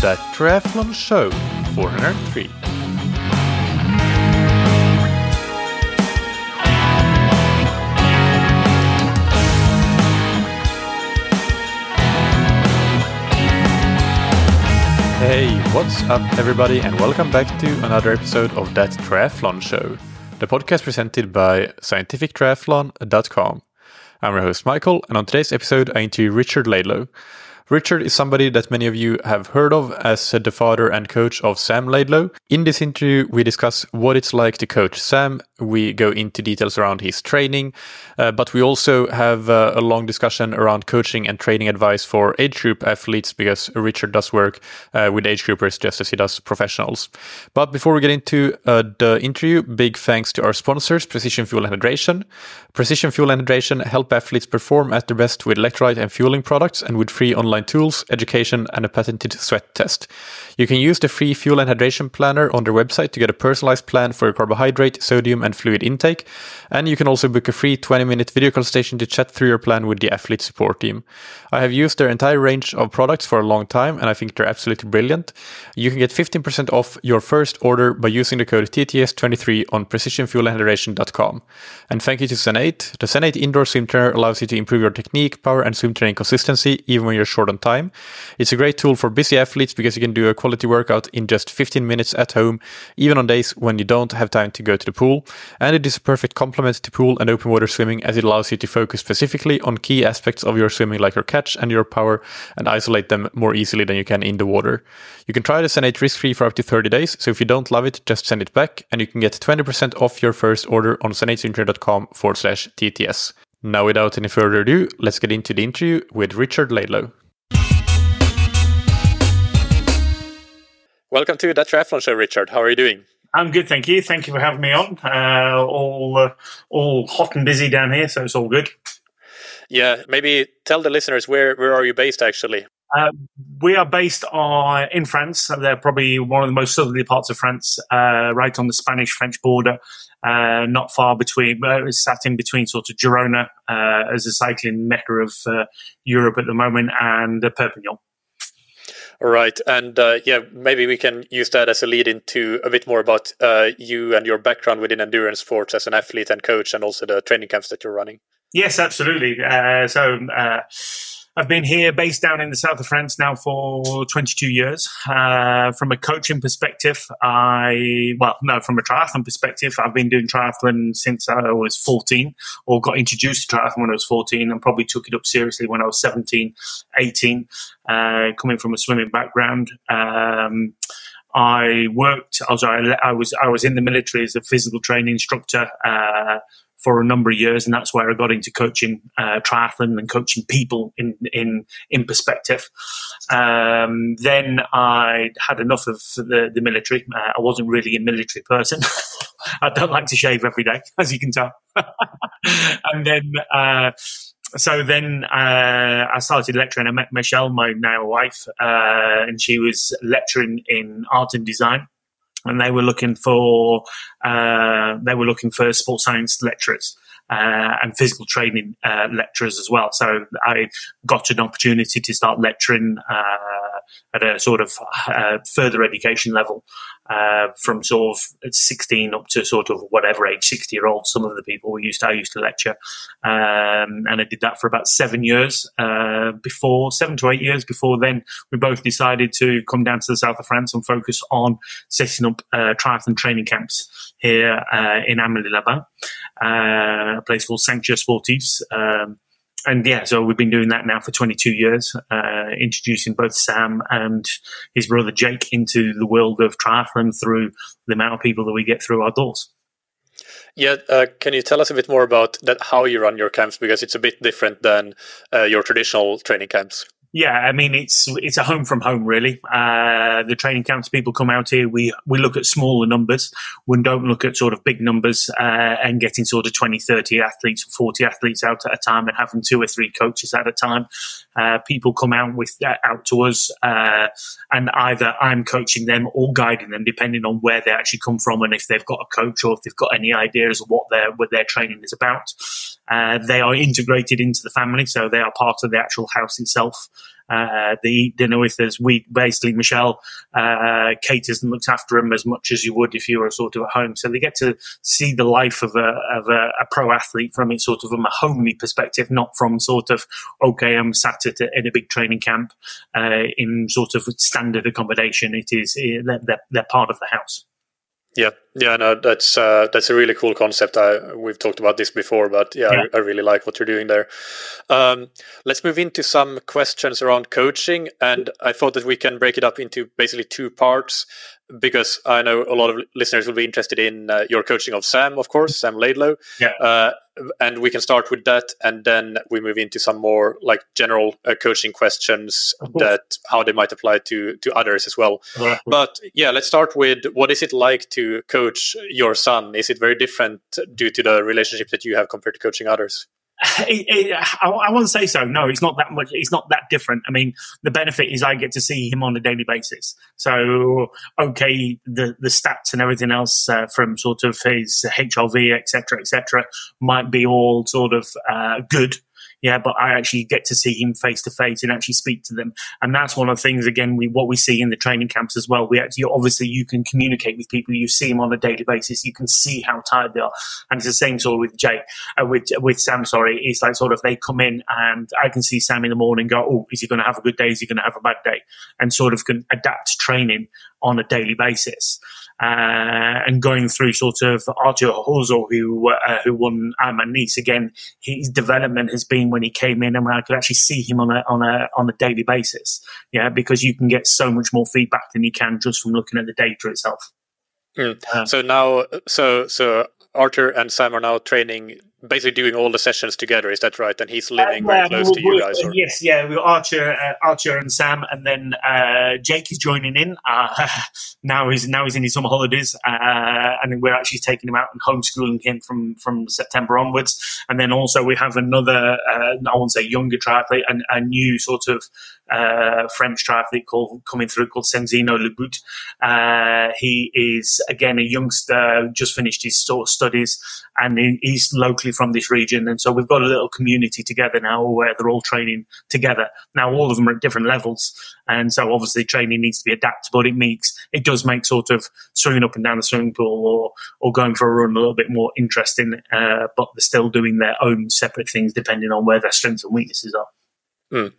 That Triathlon Show 403. Hey, what's up, everybody, and welcome back to another episode of That Triathlon Show, the podcast presented by scientifictriathlon.com. I'm your host, Michael, and on today's episode, I interview Richard Laidlow. Richard is somebody that many of you have heard of as the father and coach of Sam Laidlow. In this interview, we discuss what it's like to coach Sam. We go into details around his training, uh, but we also have uh, a long discussion around coaching and training advice for age group athletes because Richard does work uh, with age groupers just as he does professionals. But before we get into uh, the interview, big thanks to our sponsors, Precision Fuel and Hydration. Precision Fuel and Hydration help athletes perform at their best with electrolyte and fueling products and with free online tools, education, and a patented sweat test. You can use the free fuel and hydration planner on their website to get a personalized plan for your carbohydrate, sodium, and fluid intake. And you can also book a free 20 minute video consultation to chat through your plan with the athlete support team. I have used their entire range of products for a long time, and I think they're absolutely brilliant. You can get 15% off your first order by using the code TTS23 on precisionfuelandhydration.com. And thank you to Zen8. The Zen8 indoor swim trainer allows you to improve your technique, power, and swim training consistency even when you're short on time. It's a great tool for busy athletes because you can do a quality workout in just 15 minutes at home, even on days when you don't have time to go to the pool. And it is a perfect complement to pool and open water swimming as it allows you to focus specifically on key aspects of your swimming, like your catch and your power, and isolate them more easily than you can in the water. You can try the Zen8 risk free for up to 30 days, so if you don't love it, just send it back, and you can get 20% off your first order on zen8swimtrainer.com forward slash TTS. Now, without any further ado, let's get into the interview with Richard Laidlow. Welcome to the Triathlon Show, Richard. How are you doing? I'm good, thank you. Thank you for having me on. Uh, all uh, all hot and busy down here, so it's all good. Yeah, maybe tell the listeners where where are you based actually? Uh, we are based on, in France. They're probably one of the most southerly parts of France, uh, right on the Spanish-French border, uh, not far between, uh, sat in between sort of Girona uh, as a cycling mecca of uh, Europe at the moment and Perpignan. All right, and uh, yeah, maybe we can use that as a lead into a bit more about uh, you and your background within endurance sports as an athlete and coach, and also the training camps that you're running. Yes, absolutely. Uh, so uh, I've been here, based down in the south of France now for 22 years. Uh, from a coaching perspective, I well, no, from a triathlon perspective, I've been doing triathlon since I was 14, or got introduced to triathlon when I was 14, and probably took it up seriously when I was 17, 18. Uh, coming from a swimming background. Um, I worked. I was I was I was in the military as a physical training instructor uh, for a number of years, and that's where I got into coaching uh, triathlon and coaching people in in in perspective. Um, then I had enough of the the military. Uh, I wasn't really a military person. I don't like to shave every day, as you can tell. and then. So then uh, I started lecturing. I met Michelle, my now wife, uh, and she was lecturing in art and design and they were looking for uh, they were looking for sports science lecturers uh, and physical training uh, lecturers as well. So I got an opportunity to start lecturing uh, at a sort of uh, further education level uh, from sort of 16 up to sort of whatever age, 60 year old. Some of the people we used to, I used to lecture. Um, and I did that for about seven years uh, before, seven to eight years before then, we both decided to come down to the south of France and focus on setting up uh, triathlon training camps here uh, in Amélie-les-Bains, uh, a place called Sanctuaire Sportifs. Um, and yeah, so we've been doing that now for 22 years, uh, introducing both Sam and his brother Jake into the world of triathlon through the amount of people that we get through our doors. Yeah, uh, can you tell us a bit more about that? How you run your camps because it's a bit different than uh, your traditional training camps. Yeah, I mean it's it's a home from home really. Uh, the training camps people come out here. We we look at smaller numbers. We don't look at sort of big numbers uh, and getting sort of 20, 30 athletes or 40 athletes out at a time and having two or three coaches at a time. Uh, people come out with uh, out to us uh, and either I'm coaching them or guiding them depending on where they actually come from and if they've got a coach or if they've got any ideas of what their what their training is about. Uh, they are integrated into the family, so they are part of the actual house itself. Uh, they eat dinner with us. We basically Michelle uh, caters and looks after them as much as you would if you were sort of at home. So they get to see the life of a of a, a pro athlete from it sort of from a homely perspective, not from sort of okay, I'm sat at a, in a big training camp uh, in sort of standard accommodation. It is they're, they're part of the house. Yeah, yeah, no, that's uh, that's a really cool concept. I, we've talked about this before, but yeah, yeah. I, I, really like what you're doing there. Um, let's move into some questions around coaching, and I thought that we can break it up into basically two parts because I know a lot of listeners will be interested in uh, your coaching of Sam, of course, Sam Laidlow. Yeah. Uh, and we can start with that, and then we move into some more like general uh, coaching questions that how they might apply to to others as well. But yeah, let's start with what is it like to coach your son? Is it very different due to the relationship that you have compared to coaching others? It, it, I, I won't say so. No, it's not that much. It's not that different. I mean, the benefit is I get to see him on a daily basis. So, okay, the the stats and everything else uh, from sort of his HRV, etc., etc., might be all sort of uh, good yeah, but I actually get to see him face to face and actually speak to them. And that's one of the things, again, we, what we see in the training camps as well. We actually, obviously, you can communicate with people. You see them on a daily basis. You can see how tired they are. And it's the same sort of with Jake, uh, with, with Sam, sorry. It's like sort of they come in and I can see Sam in the morning go, oh, is he going to have a good day? Is he going to have a bad day? And sort of can adapt training on a daily basis uh, and going through sort of Arthur Horseau, who uh, who won Ironman Nice again. His development has been when he came in, and when I could actually see him on a on a on a daily basis. Yeah, because you can get so much more feedback than you can just from looking at the data itself. Mm. Uh, so now, so so Artur and Sam are now training basically doing all the sessions together. Is that right? And he's living uh, very close to you guys. Or? Yes, yeah. We Arthur, uh, Arthur and Sam, and then uh, Jake is joining in. Uh, now he's now he's in his summer holidays, uh, and we're actually taking him out and homeschooling him from from September onwards. And then also we have another, uh, I won't say younger triathlete, and a new sort of French triathlete called coming through called Senzino Legout. he is again a youngster, just finished his sort studies, and he's locally from this region. And so we've got a little community together now where they're all training together. Now, all of them are at different levels. And so obviously training needs to be adapted, but it makes, it does make sort of swimming up and down the swimming pool or, or going for a run a little bit more interesting. Uh, but they're still doing their own separate things depending on where their strengths and weaknesses are. Mm.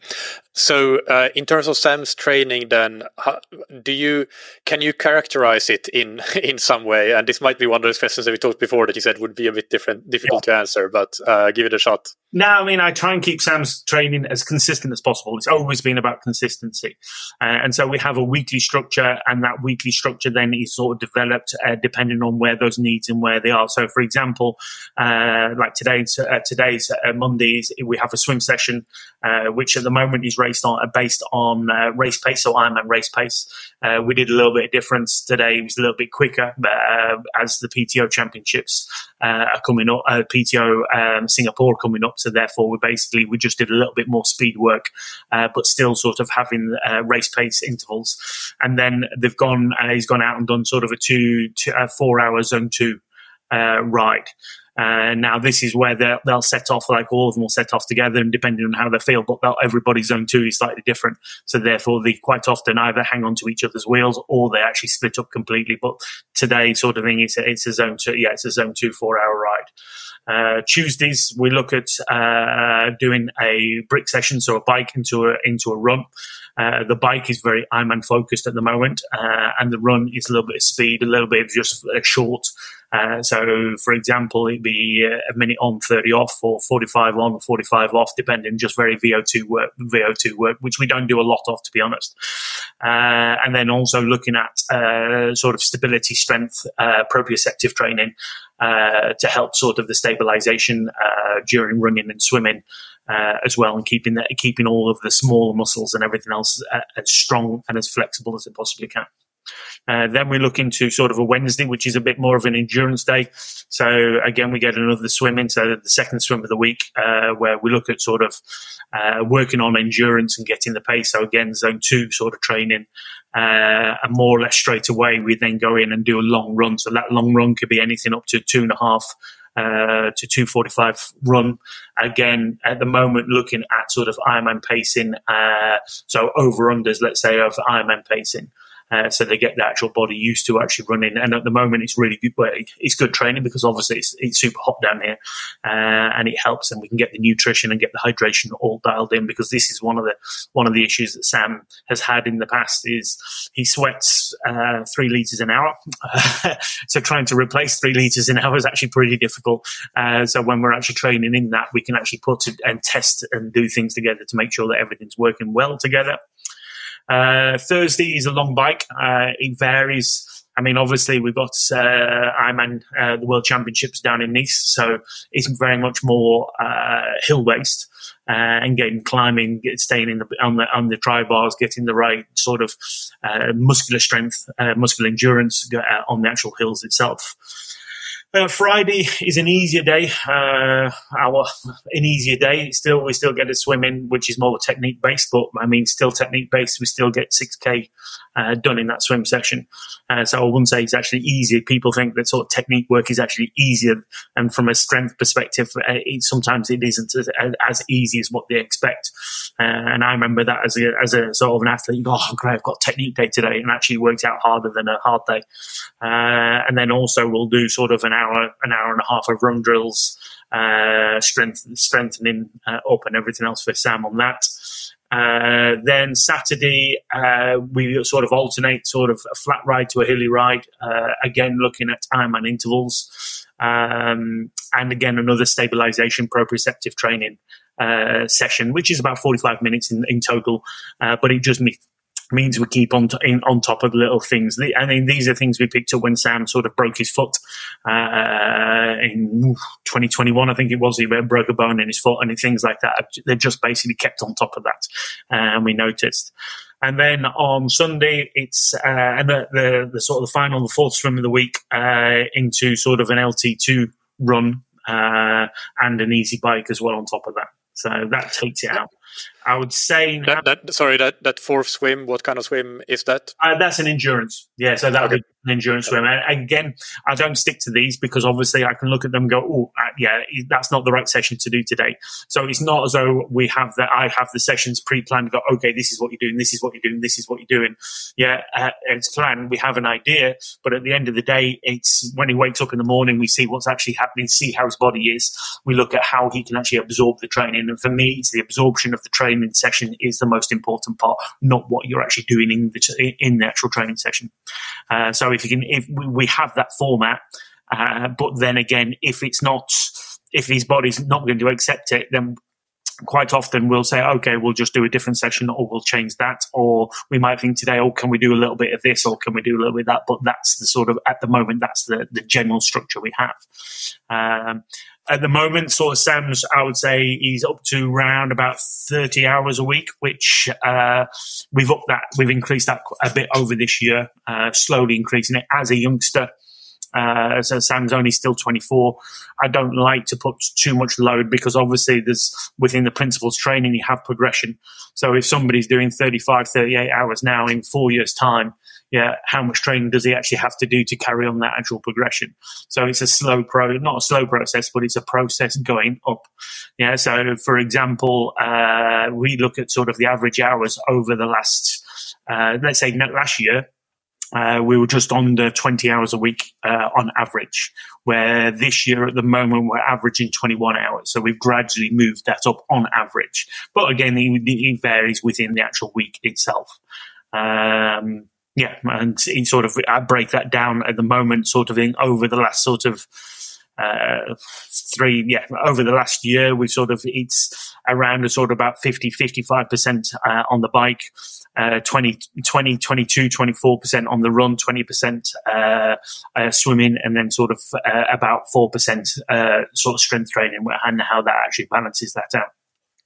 So, uh, in terms of Sam's training, then, how, do you can you characterize it in in some way? And this might be one of those questions that we talked before that you said would be a bit different, difficult yeah. to answer, but uh, give it a shot. No, I mean, I try and keep Sam's training as consistent as possible. It's always been about consistency. Uh, and so we have a weekly structure, and that weekly structure then is sort of developed uh, depending on where those needs and where they are. So, for example, uh, like today's, uh, today's uh, Mondays, we have a swim session, uh, which at the moment is raced on, based on race pace, so at race pace. we did a little bit of difference today. It was a little bit quicker as the PTO championships are coming up, PTO um, Singapore coming up. So therefore, we basically we just did a little bit more speed work, uh, but still sort of having uh, race pace intervals. And then they've gone. Uh, he's gone out and done sort of a two, two uh, four hour zone two uh, ride. Uh, now this is where they'll set off, like all of them will set off together, and depending on how they feel, but everybody's zone two is slightly different. So therefore, they quite often either hang on to each other's wheels or they actually split up completely. But today, sort of thing, it's a, it's a zone two, yeah, it's a zone two four hour ride. Uh, Tuesdays we look at uh, doing a brick session, so a bike into a into a run. Uh, the bike is very Ironman focused at the moment, uh, and the run is a little bit of speed, a little bit of just a short. Uh, so, for example, it'd be a minute on, 30 off, or 45 on, 45 off, depending, just very VO2 work, VO2 work, which we don't do a lot of, to be honest. Uh, and then also looking at uh, sort of stability, strength, uh, proprioceptive training uh, to help sort of the stabilization during running and swimming. As well, and keeping that, keeping all of the smaller muscles and everything else as strong and as flexible as it possibly can. Uh, then we look into sort of a Wednesday, which is a bit more of an endurance day. So again, we get another swim into the second swim of the week, uh, where we look at sort of uh, working on endurance and getting the pace. So again, zone two sort of training, uh, and more or less straight away we then go in and do a long run. So that long run could be anything up to two and a half uh, to 245 run. Again, at the moment, looking at sort of Ironman pacing, uh, so over unders, let's say, of Ironman pacing. Uh, so they get the actual body used to actually running. And at the moment, it's really good. Well, it's good training because obviously it's, it's super hot down here, uh, and it helps, and we can get the nutrition and get the hydration all dialed in. Because this is one of the one of the issues that Sam has had in the past is he sweats uh, three liters an hour. so trying to replace three liters an hour is actually pretty difficult. Uh, so when we're actually training in that, we can actually put and test and do things together to make sure that everything's working well together. Uh, Thursday is a long bike. Uh, it varies. I mean, obviously we've got uh, Ironman uh, the World Championships down in Nice, so it's very much more uh, hill based uh, and getting climbing, get, staying in the on the on the tri bars, getting the right sort of uh, muscular strength, uh, muscular endurance on the actual hills itself. Uh, Friday is an easier day. Uh, our an easier day. Still, we still get a swim in, which is more technique based. But I mean, still technique based. We still get six k uh, done in that swim session. Uh, so I wouldn't say it's actually easier. People think that sort of technique work is actually easier, and from a strength perspective, uh, it, sometimes it isn't as, as, easy as what they expect. Uh, and I remember that as a as a sort of an athlete, go, oh great, I've got technique day today, and actually worked out harder than a hard day. and then also we'll do sort of an hour, an hour and a half of run drills, uh, strength, strengthening uh, up and everything else for Sam on that. Uh, then Saturday, uh, we sort of alternate sort of a flat ride to a hilly ride. Uh, again, looking at time and intervals. Um, and again, another stabilization proprioceptive training uh, session, which is about 45 minutes in, in total. Uh, but it just means we keep on, in, on top of the little things. The, I mean, these are things we picked up when Sam sort of broke his foot uh, in 2021, I think it was. He broke a bone in his foot and things like that. They just basically kept on top of that, uh, and we noticed. And then on Sunday, it's uh, and the, the, the sort of the final, the fourth swim of the week uh, into sort of an LT2 run uh, and an easy bike as well on top of that. So that takes it out. I would say that, that, sorry that that fourth swim. What kind of swim is that? Uh, that's an endurance. Yeah, so that would be an endurance swim. And again, I don't stick to these because obviously I can look at them and go, oh, uh, yeah, that's not the right session to do today. So it's not as though we have that. I have the sessions pre-planned. Go, okay, this is what you're doing. This is what you're doing. This is what you're doing. Yeah, uh, it's planned. We have an idea, but at the end of the day, it's when he wakes up in the morning, we see what's actually happening, see how his body is. We look at how he can actually absorb the training. And for me, it's the absorption of the training session is the most important part, not what you're actually doing in the in the actual training session. Uh, so if you can, if we have that format, uh, but then again, if it's not, if his body's not going to accept it, then quite often we'll say, okay, we'll just do a different session or we'll change that. Or we might think today, oh, can we do a little bit of this or can we do a little bit of that? But that's the sort of, at the moment, that's the, the general structure we have. Um, at the moment, sort of Sam's, I would say he's up to around about 30 hours a week, which uh, we've upped that, we've increased that a bit over this year, uh, slowly increasing it as a youngster. Uh, so Sam's only still 24. I don't like to put too much load because obviously there's within the principles training, you have progression. So if somebody's doing 35, 38 hours now in four years time, yeah, how much training does he actually have to do to carry on that actual progression? So it's a slow pro, not a slow process, but it's a process going up. Yeah. So for example, uh, we look at sort of the average hours over the last, uh, let's say last year, uh, we were just under 20 hours a week uh, on average, where this year at the moment we're averaging 21 hours. So we've gradually moved that up on average. But again, it, it varies within the actual week itself. Um, yeah, and it sort of I break that down at the moment, sort of in over the last sort of uh, three, yeah, over the last year, we've sort of, it's around a sort of about 50, 55% uh, on the bike, uh, 20, 20, 22, 24% on the run, 20% uh, uh, swimming, and then sort of uh, about 4% uh, sort of strength training and how that actually balances that out.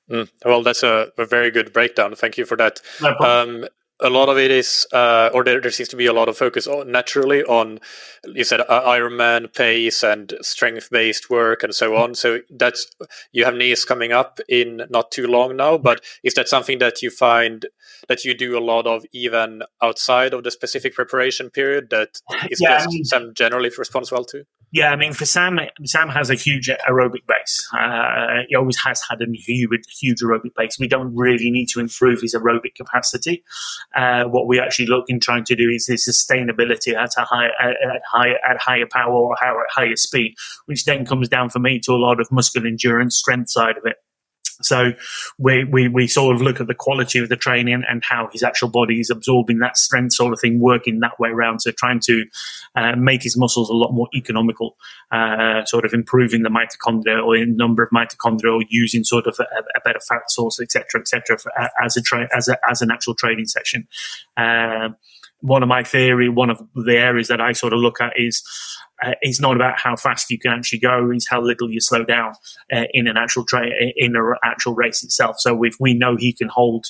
Mm. Well, that's a, a, very good breakdown. Thank you for that. No um, a lot of it is, uh, or there, there, seems to be a lot of focus on, naturally on, you said uh, Ironman pace and strength based work and so on. So that's you have Nice coming up in not too long now. But is that something that you find that you do a lot of even outside of the specific preparation period? That is yeah, I mean, Sam generally responds well to. Yeah, I mean, for Sam, Sam has a huge aerobic base. Uh, he always has had a huge, huge aerobic base. We don't really need to improve his aerobic capacity. Uh, what we actually look in trying to do is the sustainability at a high, at, at higher, at higher power or higher, higher speed, which then comes down for me to a lot of muscle endurance, strength side of it. So we, we, we sort of look at the quality of the training and how his actual body is absorbing that strength sort of thing, working that way around. So trying to uh, make his muscles a lot more economical, uh, sort of improving the mitochondria or in number of mitochondria or using sort of a, a better fat source, etc., etc., as a tra- as a, as an actual training session. Uh, one of my theory, one of the areas that I sort of look at is uh, it's not about how fast you can actually go; it's how little you slow down uh, in an actual tra- in an actual race itself. So if we know he can hold,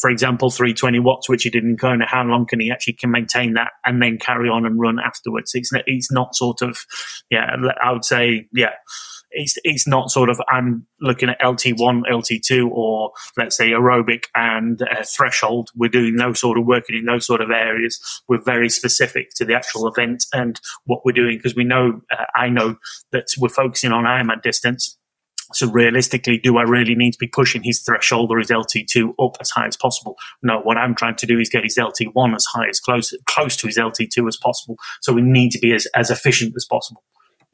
for example, 320 watts, which he did in Kona, how long can he actually can maintain that and then carry on and run afterwards? It's it's not sort of yeah. I would say yeah it's it's not sort of I'm looking at LT1, LT2, or let's say aerobic and uh, threshold. We're doing those sort of working in those sort of areas. We're very specific to the actual event and what we're doing because we know uh, I know that we're focusing on Ironman distance. So realistically, do I really need to be pushing his threshold or his LT2 up as high as possible? No, what I'm trying to do is get his LT1 as high as close close to his LT2 as possible. So we need to be as, as efficient as possible.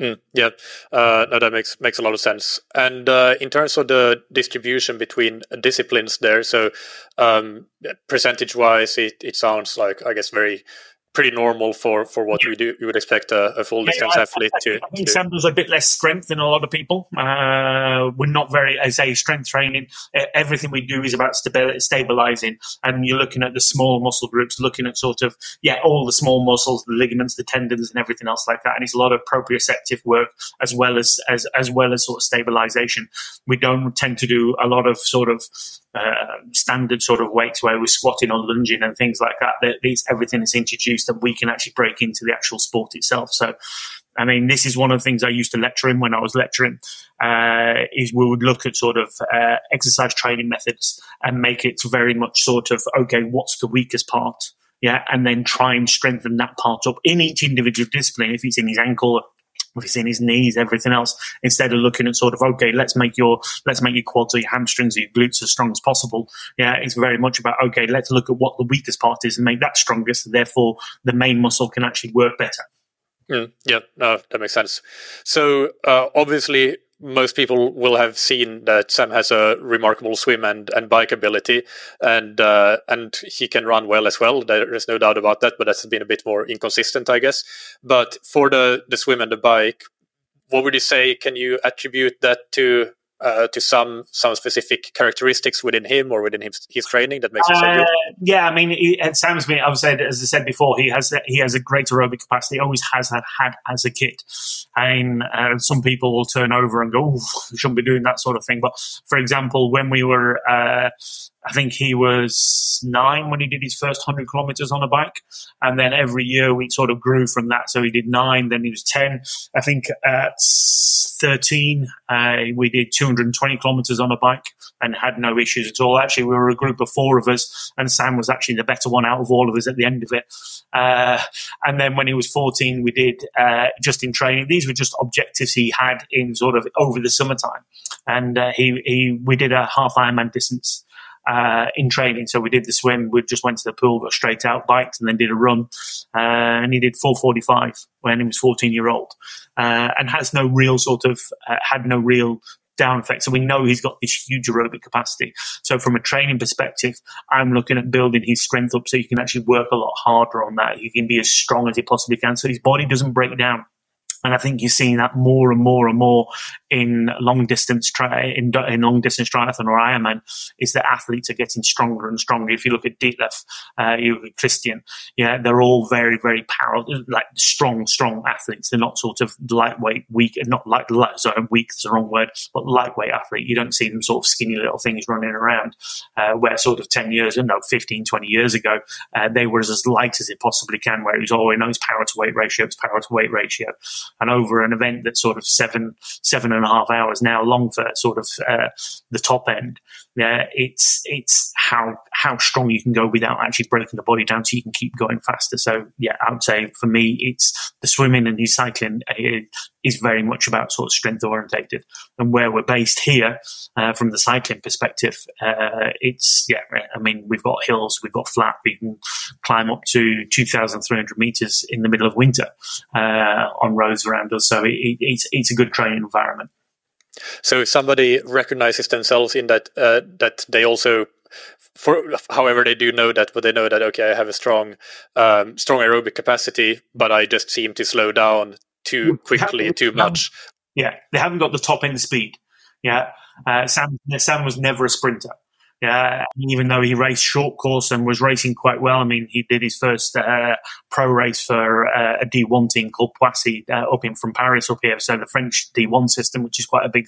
Mm, yeah, uh, no, that makes makes a lot of sense. And uh, in terms of the distribution between disciplines, there, so um, percentage wise, it, it sounds like I guess very pretty normal for, for what we do. You would expect a, a full distance yeah, athlete to. I think Sam does a bit less strength than a lot of people. Uh, we're not very, as a strength training. Everything we do is about stability, stabilizing, and you're looking at the small muscle groups, looking at sort of yeah, all the small muscles, the ligaments, the tendons, and everything else like that. And it's a lot of proprioceptive work as well as as as well as sort of stabilization. We don't tend to do a lot of sort of uh, standard sort of weights where we're squatting or lunging and things like that. These everything is introduced that we can actually break into the actual sport itself. So, I mean, this is one of the things I used to lecture in when I was lecturing. Uh, is we would look at sort of uh, exercise training methods and make it very much sort of okay, what's the weakest part? Yeah, and then try and strengthen that part up in each individual discipline. If it's in his ankle, it's in his knees, everything else, instead of looking at sort of, okay, let's make your, let's make your quads or your hamstrings or your glutes as strong as possible. Yeah. It's very much about, okay, let's look at what the weakest part is and make that strongest. Therefore, the main muscle can actually work better. Mm, yeah, no, that makes sense. So, uh, obviously, most people will have seen that Sam has a remarkable swim and, and bike ability, and uh, and he can run well as well. There is no doubt about that, but that's been a bit more inconsistent, I guess. But for the the swim and the bike, what would you say? Can you attribute that to uh, to some some specific characteristics within him or within his, his training that makes him so good? Uh, yeah, I mean, it, sounds me. I've said, as I said before, he has he has a great aerobic capacity. Always has had, had as a kid. I mean, uh, some people will turn over and go, "You shouldn't be doing that sort of thing." But for example, when we were uh, I think he was nine when he did his first 100 kilometers on a bike. And then every year we sort of grew from that. So he did nine, then he was 10. I think at 13, uh, we did 220 kilometers on a bike and had no issues at all. Actually, we were a group of four of us, and Sam was actually the better one out of all of us at the end of it. Uh, and then when he was 14, we did uh, just in training. These were just objectives he had in sort of over the summertime. And uh, he, he, we did a half Ironman distance uh, in training. So we did the swim, we just went to the pool, got straight out, biked, and then did a run. Uh, and he did 445 when he was 14 year old, uh, and has no real sort of uh, had no real down effect. So we know he's got this huge aerobic capacity. So from a training perspective, I'm looking at building his strength up so he can actually work a lot harder on that. He can be as strong as he possibly can, so his body doesn't break down. And I think you're seeing that more and more and more in long distance tri- in, in long distance triathlon or Ironman is that athletes are getting stronger and stronger. If you look at Ditlev, uh, you look at Christian, yeah, they're all very very powerful, like strong strong athletes. They're not sort of lightweight, weak, not like light, sorry, weak is the wrong word, but lightweight athlete. You don't see them sort of skinny little things running around. Uh, where sort of ten years, no, 15, 20 years ago, uh, they were as light as it possibly can. Where it was always oh, knows power to weight ratio, it's power to weight ratio, and over an event that's sort of seven seven and a half hours now long for sort of uh, the top end. Yeah, it's it's how how strong you can go without actually breaking the body down, so you can keep going faster. So yeah, I would say for me, it's the swimming and the cycling is very much about sort of strength orientated. And where we're based here, uh, from the cycling perspective, uh, it's yeah. I mean, we've got hills, we've got flat. We can climb up to two thousand three hundred meters in the middle of winter uh, on roads around us. So it, it's it's a good training environment. So if somebody recognizes themselves in that, uh, that they also, for however they do know that, but they know that okay, I have a strong, um, strong aerobic capacity, but I just seem to slow down too quickly, too much. Yeah, they haven't got the top end speed. Yeah, uh, Sam Sam was never a sprinter. Yeah, even though he raced short course and was racing quite well. I mean, he did his first uh, pro race for uh, a D1 team called Poissy uh, up in from Paris up here. So the French D1 system, which is quite a big,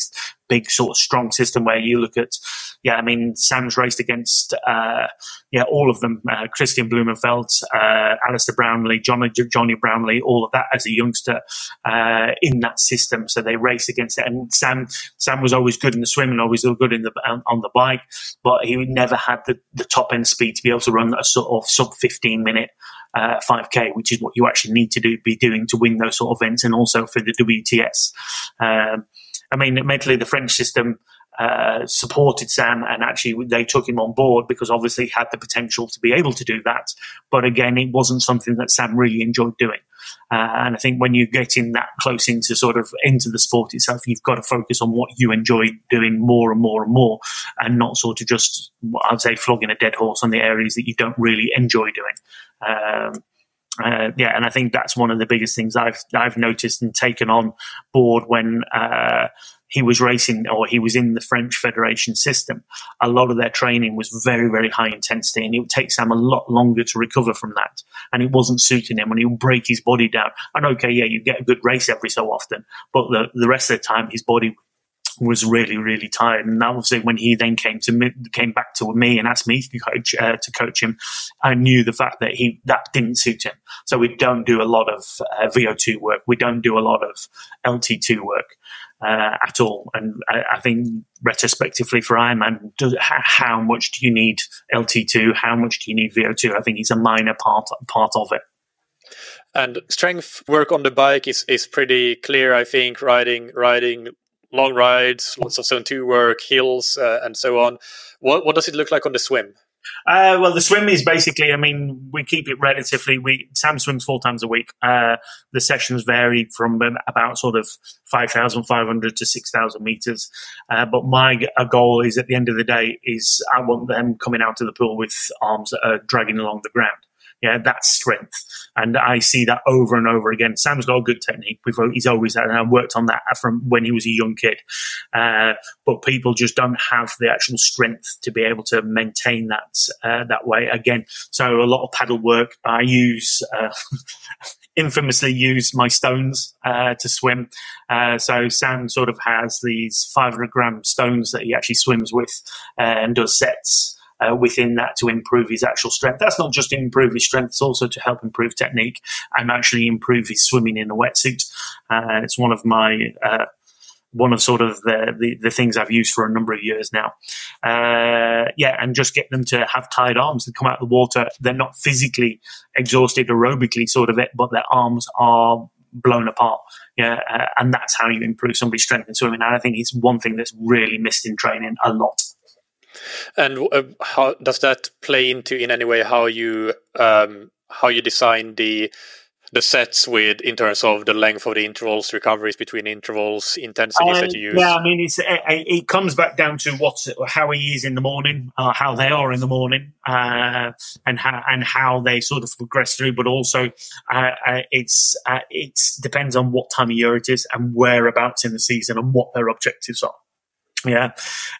big sort of strong system where you look at, yeah, I mean, Sam's raced against, uh, yeah, all of them, uh, Kristian Blummenfelt, uh, Alistair Brownlee, Jonny, Jonny Brownlee, all of that as a youngster in that system. So they race against it. And Sam, Sam was always good in the swim and always good in the, on the bike, but he never had the, the top end speed to be able to run a sort of sub 15 minute uh, 5k, which is what you actually need to do be doing to win those sort of events, and also for the WTS. Um, I mean, mentally, the French system uh, supported Sam and actually they took him on board because obviously he had the potential to be able to do that. But again, it wasn't something that Sam really enjoyed doing. Uh, and I think when you're getting that close into sort of into the sport itself, you've got to focus on what you enjoy doing more and more and more, and not sort of just I'd say flogging a dead horse on the areas that you don't really enjoy doing. Um, uh, yeah, and I think that's one of the biggest things I've I've noticed and taken on board when uh, he was racing or he was in the French Federation system. A lot of their training was very very high intensity, and it would take Sam a lot longer to recover from that, and it wasn't suiting him. And he would break his body down. And okay, yeah, you get a good race every so often, but the the rest of the time his body was really, really tired. And obviously, when he then came to me, came back to me and asked me to coach uh, to coach him, I knew the fact that he that didn't suit him. So we don't do a lot of uh, VO2 work. We don't do a lot of LT2 work uh, at all. And I, I, think retrospectively for Ironman, how much do you need LT2? How much do you need VO2? I think it's a minor part part of it. And strength work on the bike is, is pretty clear. I think riding riding long rides, lots of zone two work, hills, uh, and so on. What what does it look like on the swim? Uh, well, the swim is basically, I mean, we keep it relatively. We Sam swims four times a week. Uh, the sessions vary from about sort of five thousand five hundred to six thousand meters. Uh, but my goal is at the end of the day is I want them coming out of the pool with arms that are dragging along the ground. Yeah, that's strength. And I see that over and over again. Sam's got a good technique. he's always had, and I worked on that from when he was a young kid. Uh, but people just don't have the actual strength to be able to maintain that uh, that way again. So a lot of paddle work. I use. Uh, infamously use my stones uh, to swim. Uh, so Sam sort of has these 500 gram stones that he actually swims with uh, and does sets uh, within that to improve his actual strength. That's not just to improve his strength; it's also to help improve technique and actually improve his swimming in a wetsuit. Uh, it's one of my uh, one of sort of the, the, the, things I've used for a number of years now. Uh, yeah, and just get them to have tired arms and come out of the water. They're not physically exhausted aerobically, sort of it, but their arms are blown apart. Yeah, uh, and that's how you improve somebody's strength in swimming. And I think it's one thing that's really missed in training a lot. And uh, how does that play into in any way how you um, how you design the the sets with in terms of the length of the intervals, recoveries between intervals, intensities that you use? Yeah, I mean, it's, it, it, comes back down to what how he is in the morning, uh, how they are in the morning, uh, and how and how they sort of progress through. But also, uh, uh it's uh, it depends on what time of year it is and whereabouts in the season and what their objectives are. Yeah,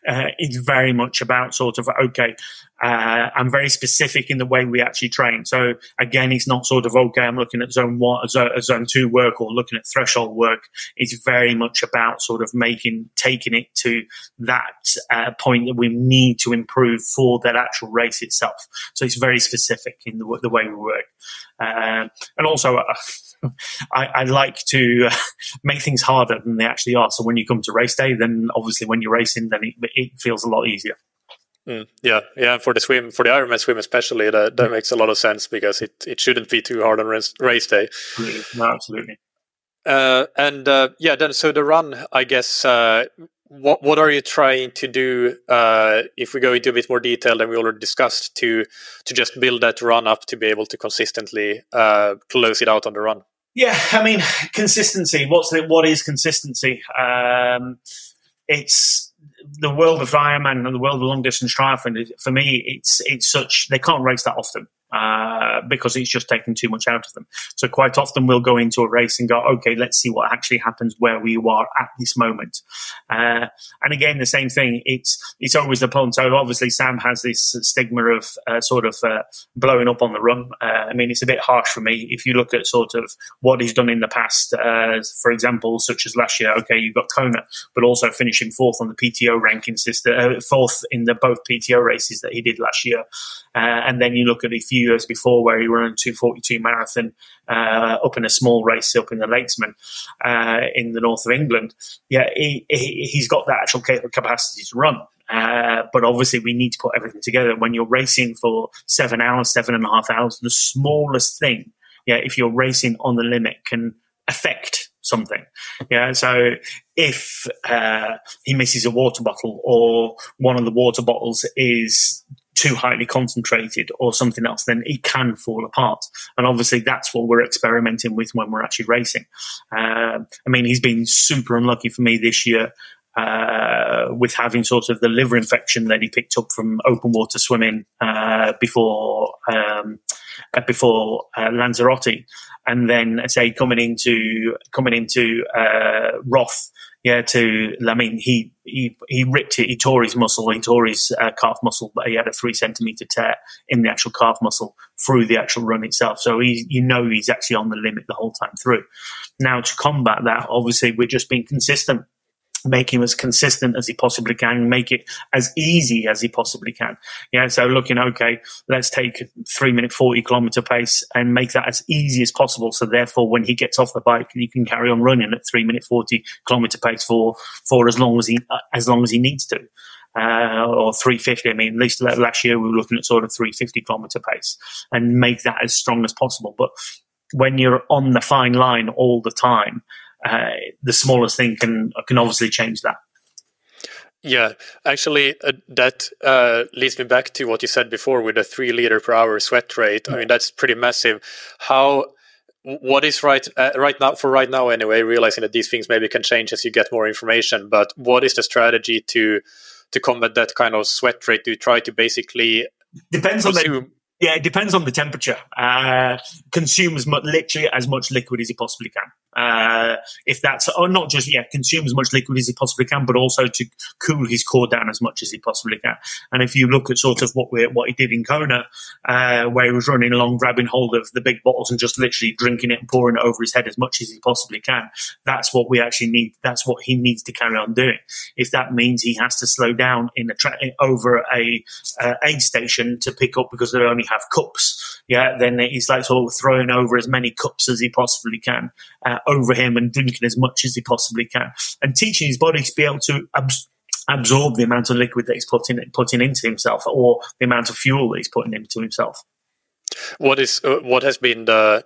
uh, it's very much about sort of okay. Uh, I'm very specific in the way we actually train. So again, it's not sort of okay. I'm looking at zone one, zone, zone two work, or looking at threshold work. It's very much about sort of making taking it to that uh, point that we need to improve for that actual race itself. So it's very specific in the, the way we work, uh, and also. Uh, I, I, like to uh, make things harder than they actually are. So when you come to race day, then obviously when you're racing, then it, it feels a lot easier. Mm, yeah, yeah. For the swim, for the Ironman swim especially, that, that makes a lot of sense because it, it shouldn't be too hard on race, race day. No, absolutely. Uh, and uh, yeah, then so the run, I guess. Uh, what what are you trying to do? Uh, if we go into a bit more detail than we already discussed, to to just build that run up to be able to consistently uh, close it out on the run. Yeah, I mean consistency. What's the, what is consistency? Um, it's the world of Ironman and the world of long distance triathlon. For me, it's it's such they can't race that often uh, because it's just taking too much out of them. So quite often we'll go into a race and go, okay, let's see what actually happens where we are at this moment. Uh, and again, the same thing. It's it's always the point. So obviously Sam has this stigma of uh, sort of uh, blowing up on the run. Uh, I mean, it's a bit harsh for me if you look at sort of what he's done in the past. Uh, for example, such as last year. Okay, you've got Kona, but also finishing fourth on the PTO ranking system, fourth in the both PTO races that he did last year. and then you look at a few years before where he ran a 242 marathon uh, up in a small race up in the Lakesman uh, in the north of England. Yeah, he, he, has got that actual capacity to run. Uh, but obviously, we need to put everything together. When you're racing for seven hours, seven and a half hours, the smallest thing, yeah, if you're racing on the limit, can affect something. Yeah. So if uh, he misses a water bottle or one of the water bottles is too highly concentrated or something else, then it can fall apart. And obviously, that's what we're experimenting with when we're actually racing. Uh, I mean, he's been super unlucky for me this year. Uh, with having sort of the liver infection that he picked up from open water swimming uh, before um, uh, before uh, Lanzarote, and then say coming into coming into uh, Roth yeah, to I mean, he he he ripped it. He tore his muscle. He tore his uh, calf muscle, but he had a three centimeter tear in the actual calf muscle through the actual run itself. So he, you know, he's actually on the limit the whole time through. Now to combat that, obviously, we're just being consistent make him as consistent as he possibly can, make it as easy as he possibly can. Yeah, so looking, okay, let's take three minute, 40 kilometer pace and make that as easy as possible. So therefore, when he gets off the bike, he can carry on running at three minute, 40 kilometer pace for, for as long as he, uh, as long as he needs to. Uh, or 350. I mean, at least last year we were looking at sort of 350 kilometer pace and make that as strong as possible. But when you're on the fine line all the time, uh, the smallest thing can can obviously change that. Yeah, actually, uh, that uh, leads me back to what you said before with the three liter per hour sweat rate. I mean, that's pretty massive. How? What is right uh, right now for right now anyway? Realizing that these things maybe can change as you get more information, but what is the strategy to to combat that kind of sweat rate? Do you try to basically depends on the yeah, it depends on the temperature. Uh, consume as much, literally as much liquid as you possibly can. Uh, if that's, or not just, yeah, consume as much liquid as he possibly can, but also to cool his core down as much as he possibly can. And if you look at sort of what we what he did in Kona, uh, where he was running along, grabbing hold of the big bottles and just literally drinking it and pouring it over his head as much as he possibly can, that's what we actually need. That's what he needs to carry on doing. If that means he has to slow down in a tra- over a uh, aid station to pick up because they only have cups, yeah, then he's like sort of throwing over as many cups as he possibly can uh, over him and drinking as much as he possibly can, and teaching his body to be able to abs- absorb the amount of liquid that he's putting putting into himself or the amount of fuel that he's putting into himself. What is uh, what has been the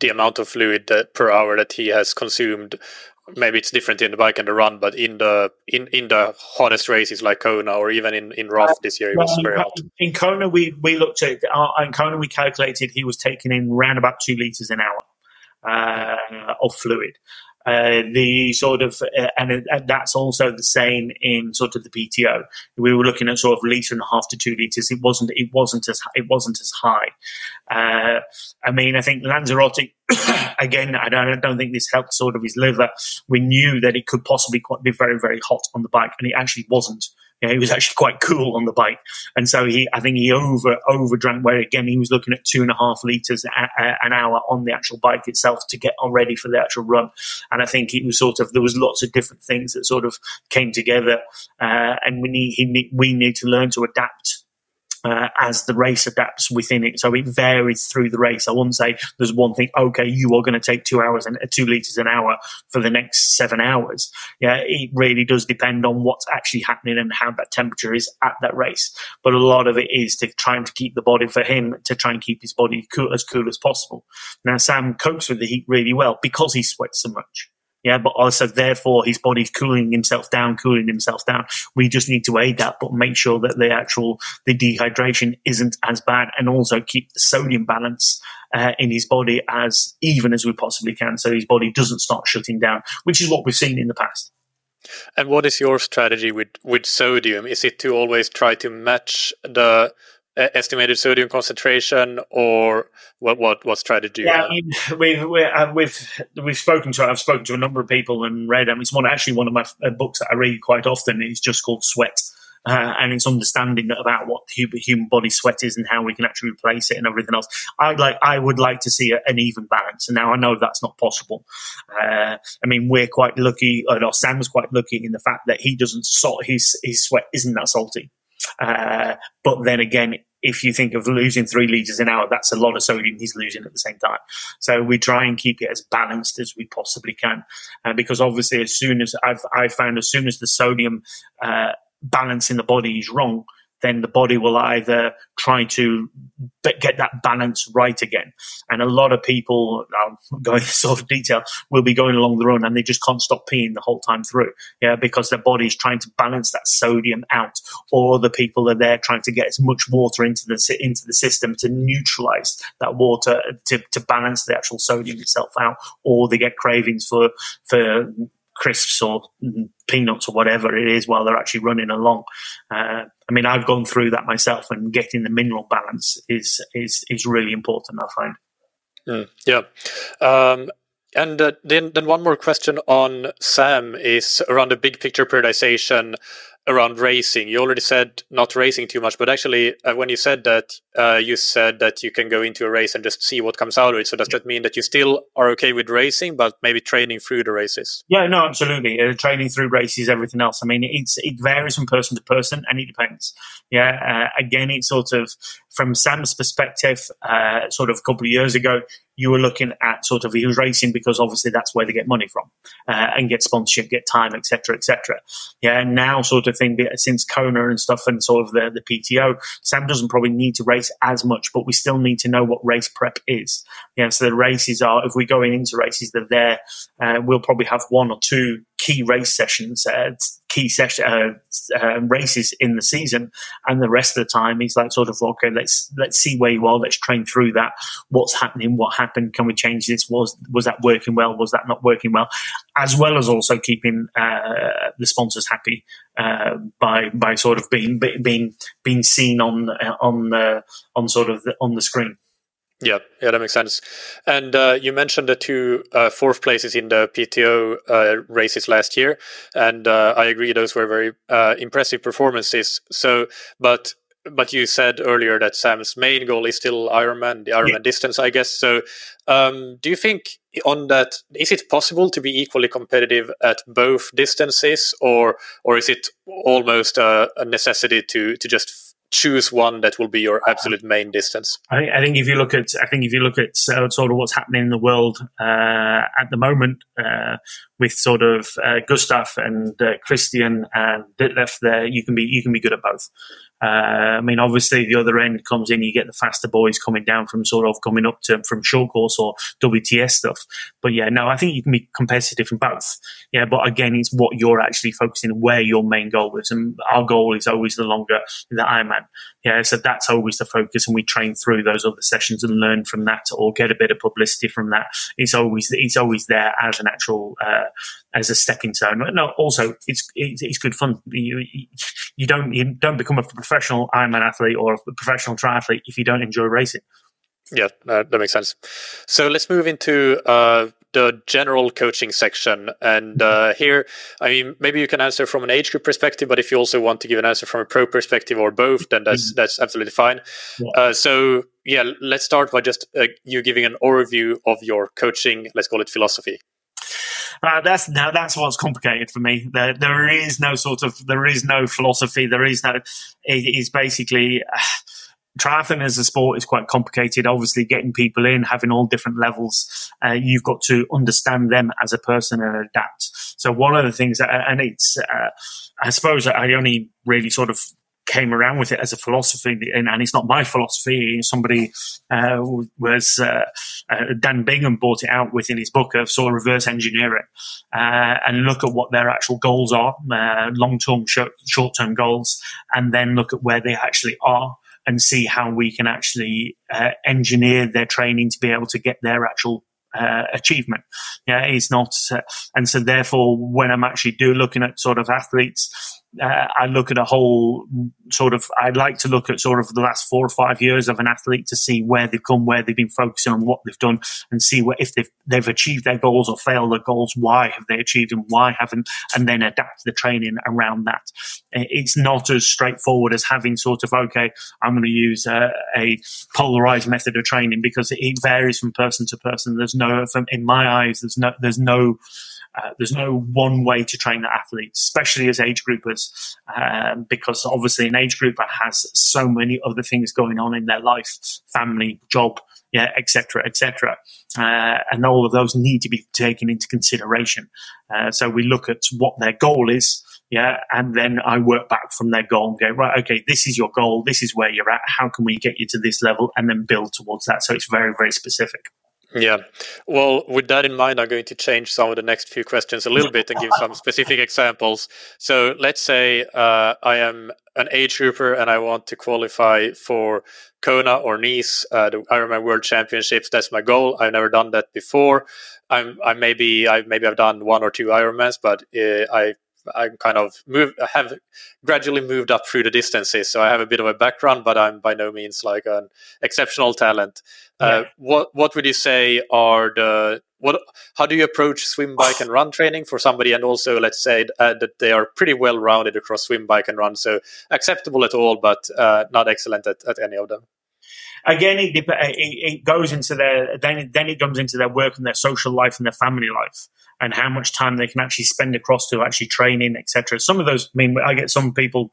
the amount of fluid that, per hour that he has consumed maybe it's different in the bike and the run, but in the in, in the hottest races like Kona or even in in Roth this year, it was very hot. In Kona, we we looked at uh, in Kona, we calculated he was taking in around about two liters an hour of fluid. Uh, the sort of uh, and, and, that's also the same in sort of the PTO. We were looking at sort of liter and a half to two liters. It wasn't it wasn't as it wasn't as high. Uh, I mean, I think Lanzarote again. I don't I don't think this helped sort of his liver. We knew that it could possibly be very very hot on the bike, and it actually wasn't. Know, he was actually quite cool on the bike, and so he, I think he over over drank. Where again, he was looking at two and a half liters a, a, an hour on the actual bike itself to get ready for the actual run. And I think it was sort of there was lots of different things that sort of came together, uh, and we need he, we need to learn to adapt uh, as the race adapts within it. So it varies through the race. I wouldn't say there's one thing. Okay, you are going to take two hours and uh, two liters an hour for the next seven hours. Yeah, it really does depend on what's actually happening and how that temperature is at that race. But a lot of it is to trying to keep the body for him to try and keep his body cool, as cool as possible. Now Sam copes with the heat really well because he sweats so much. Yeah, but also therefore his body's cooling himself down, cooling himself down. We just need to aid that, but make sure that the actual the dehydration isn't as bad, and also keep the sodium balance uh, in his body as even as we possibly can, so his body doesn't start shutting down, which is what we've seen in the past. And what is your strategy with with sodium? Is it to always try to match the estimated sodium concentration, or what what what strategy? Yeah, I mean, we've we have we've we've spoken to I've spoken to a number of people and read. I mean, it's one actually one of my uh, books that I read quite often. It's just called Sweat. Uh, and it's understanding about what the human body sweat is and how we can actually replace it and everything else. I like, I would like to see an even balance, and now I know that's not possible. Uh, I mean, we're quite lucky, or Sam's quite lucky in the fact that he doesn't salt his his sweat isn't that salty. Uh, but then again, if you think of losing three liters an hour, that's a lot of sodium he's losing at the same time. So we try and keep it as balanced as we possibly can, uh, because obviously, as soon as I've I found, as soon as the sodium uh, balance in the body is wrong, then the body will either try to get that balance right again. And a lot of people, I'm um, going sort of detail, will be going along the run and they just can't stop peeing the whole time through. Yeah, because their body is trying to balance that sodium out, or the people are there trying to get as much water into the into the system to neutralize that water to, to balance the actual sodium itself out, or they get cravings for for crisps or peanuts or whatever it is while they're actually running along. Uh, I mean, I've gone through that myself, and getting the mineral balance is is is really important. I find. Mm, yeah. Um, and uh, then, then one more question on Sam is around the big picture periodization around racing. You already said not racing too much, but actually, uh, when you said that, uh, you said that you can go into a race and just see what comes out of it. So does that mean that you still are okay with racing, but maybe training through the races? Yeah, no, absolutely. Uh, training through races, everything else. I mean, it's it varies from person to person, and it depends. Yeah, uh, again, it's sort of from Sam's perspective. Uh, sort of a couple of years ago, you were looking at sort of he was racing because obviously that's where they get money from uh, and get sponsorship, get time, etc., etc. Yeah, and now sort of thing since Kona and stuff and sort of the, the PTO, Sam doesn't probably need to race as much, but we still need to know what race prep is. Yeah, so the races are if we're going into races, they're there. Uh, we'll probably have one or two key race sessions, uh, key session uh, uh, races in the season, and the rest of the time he's like sort of okay, let's let's see where you are, let's train through that. What's happening? What happened? Can we change this? Was was that working well? Was that not working well? As well as also keeping uh, the sponsors happy uh, by by sort of being being being seen on on the on sort of the, on the screen. Yeah, yeah, that makes sense. And uh, you mentioned the two uh, fourth places in the PTO uh, races last year, and uh, I agree those were very uh, impressive performances. So, but but you said earlier that Sam's main goal is still Ironman, the Ironman yeah. distance, I guess. So, um, do you think on that is it possible to be equally competitive at both distances, or or is it almost a, a necessity to to just choose one that will be your absolute main distance? I, I think if you look at, I think if you look at uh, sort of what's happening in the world uh, at the moment uh, with sort of uh, Gustav and uh, Kristian and Ditlev, there you can be you can be good at both. Uh, I mean, obviously, the other end comes in. You get the faster boys coming down from sort of coming up to from short course or WTS stuff. But yeah, no, I think you can be competitive in both. Yeah, but again, it's what you're actually focusing, where your main goal is, and our goal is always the longer the Ironman. Yeah, so that's always the focus, and we train through those other sessions and learn from that, or get a bit of publicity from that. It's always it's always there as an actual uh, as a stepping stone. No, also it's it's, it's good fun. You, you don't you don't become a professional Ironman athlete or a professional triathlete if you don't enjoy racing. Yeah, uh, that makes sense. So let's move into uh, the general coaching section. And uh, here, I mean, maybe you can answer from an age group perspective, but if you also want to give an answer from a pro perspective or both, then that's mm-hmm. that's absolutely fine. Yeah. Uh, so yeah, let's start by just uh, you giving an overview of your coaching. Let's call it philosophy. Uh, that's now that's what's complicated for me. There, there is no sort of there is no philosophy. There is no. It is basically. Uh, triathlon as a sport is quite complicated. Obviously, getting people in, having all different levels, uh, you've got to understand them as a person and adapt. So one of the things, that, and it's, uh, I suppose I only really sort of came around with it as a philosophy, and, and it's not my philosophy. Somebody uh, was uh, uh, Dan Bingham brought it out within his book of sort of reverse engineering uh, and look at what their actual goals are, uh, long term, short term goals, and then look at where they actually are. And see how we can actually uh, engineer their training to be able to get their actual uh, achievement. Yeah, it's not, uh, and so therefore, when I'm actually do looking at sort of athletes, uh, I look at a whole sort of, I'd like to look at sort of the last four or five years of an athlete to see where they've come, where they've been focusing on what they've done and see what, if they've, they've achieved their goals or failed their goals, why have they achieved them, why haven't, and then adapt the training around that. It's not as straightforward as having sort of, okay, I'm going to use a, a polarized method of training because it varies from person to person. There's no, from, in my eyes, there's no, there's no, uh, there's no one way to train the athletes, especially as age groupers, um, because obviously an age grouper has so many other things going on in their life, family, job, yeah, etc., etc., uh, and all of those need to be taken into consideration. Uh, so we look at what their goal is, yeah, and then I work back from their goal and go, right, okay, this is your goal, this is where you're at. How can we get you to this level, and then build towards that? So it's very, very specific. Yeah. Well, with that in mind, I'm going to change some of the next few questions a little bit and give some specific examples. So let's say uh, I am an age grouper and I want to qualify for Kona or Nice, uh, the Ironman World Championships. That's my goal. I've never done that before. I'm, I maybe I maybe I've done one or two Ironmans, but uh, I I'm kind of moved, have gradually moved up through the distances. So I have a bit of a background, but I'm by no means like an exceptional talent. Uh, yeah. Uh, what what would you say are the what? How do you approach swim, bike, and run training for somebody? And also, let's say uh, that they are pretty well rounded across swim, bike, and run, so acceptable at all, but uh, not excellent at, at any of them again, it, it, it, goes into their then then it comes into their work and their social life and their family life and how much time they can actually spend across to actually training, etc. Some of those, I mean, I get some people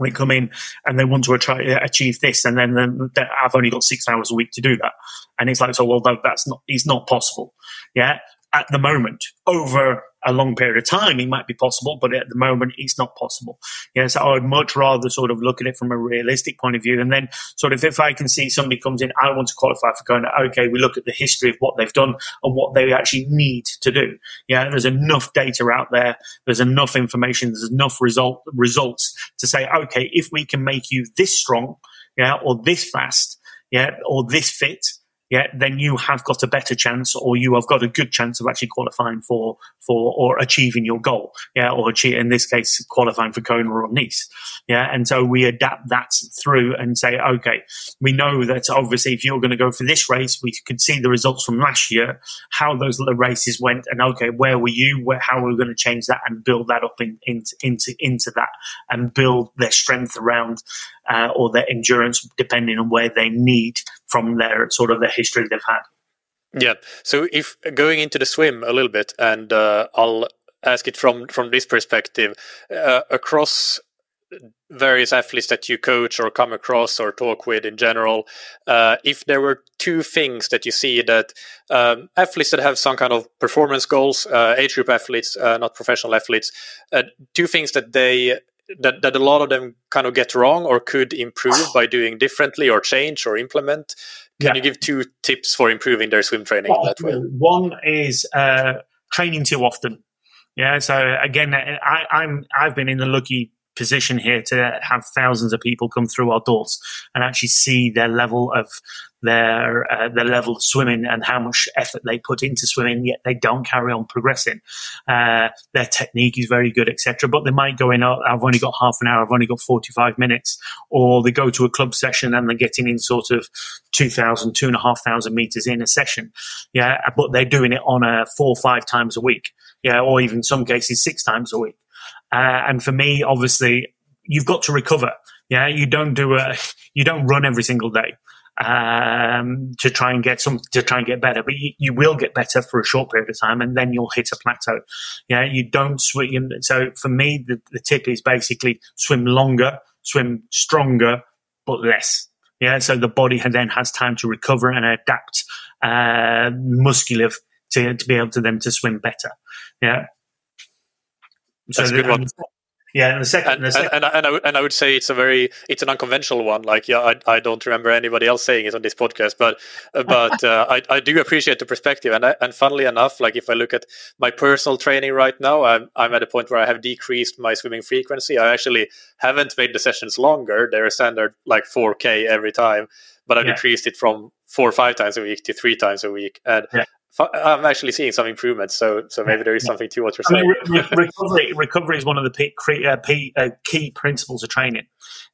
they come in and they want to achieve this, and then, then I've only got six hours a week to do that, and it's like, so well, that's not, it's not possible, yeah at the moment. Over a long period of time, it might be possible, but at the moment, it's not possible. Yes, I would much rather sort of look at it from a realistic point of view. And then, sort of, if I can see somebody comes in, I want to qualify for going, okay, we look at the history of what they've done and what they actually need to do. Yeah, there's enough data out there. There's enough information. There's enough result, results to say, okay, if we can make you this strong, yeah, or this fast, yeah, or this fit, yeah, then you have got a better chance, or you have got a good chance of actually qualifying for for or achieving your goal. Yeah, or achieve, in this case, qualifying for Kona or Nice. Yeah, and so we adapt that through and say, okay, we know that obviously if you're going to go for this race, we could see the results from last year, how those little races went, and okay, where were you? Where, how are we going to change that and build that up in, into into into that and build their strength around uh, or their endurance, depending on where they need from their sort of the history they've had. Yeah. So if going into the swim a little bit, and uh, I'll ask it from from this perspective, uh, across various athletes that you coach or come across or talk with in general, uh, if there were two things that you see that um, athletes that have some kind of performance goals, uh, age group athletes, uh, not professional athletes, uh, two things that they that, that a lot of them kind of get wrong or could improve by doing differently or change or implement. Can yeah. you give two tips for improving their swim training well, that way? One is uh, training too often. Yeah. So again, I, I'm I've been in the lucky position here to have thousands of people come through our doors and actually see their level of their uh, their level of swimming and how much effort they put into swimming, yet they don't carry on progressing. Uh, their technique is very good, etc. But they might go in. Oh, I've only got half an hour. I've only got forty five minutes, or they go to a club session and they're getting in sort of 2,000, two and a half thousand meters in a session. Yeah, but they're doing it on a four or five times a week. Yeah, or even some cases six times a week. Uh, and for me, obviously, you've got to recover. Yeah, you don't do a, you don't run every single day. Um, to try and get some to try and get better. But you, you, will get better for a short period of time, and then you'll hit a plateau. Yeah, you don't swim. So for me, the, the tip is basically swim longer, swim stronger, but less. Yeah, so the body then has time to recover and adapt uh, muscular to, to be able to then to swim better. Yeah. So That's a good one. Yeah, and the second, and, the second. And, and, and, I would, and I would say it's a very it's an unconventional one. Like, yeah, I, I don't remember anybody else saying it on this podcast, but but uh, I, I do appreciate the perspective. And I, and funnily enough, like if I look at my personal training right now, I'm I'm at a point where I have decreased my swimming frequency. I actually haven't made the sessions longer; they're a standard like 4k every time, but I've yeah. decreased it from four or five times a week to three times a week. And yeah. I'm actually seeing some improvements, so so maybe there is something to what you're saying. I mean, re- recovery, recovery is one of the p- uh, p- uh, key principles of training.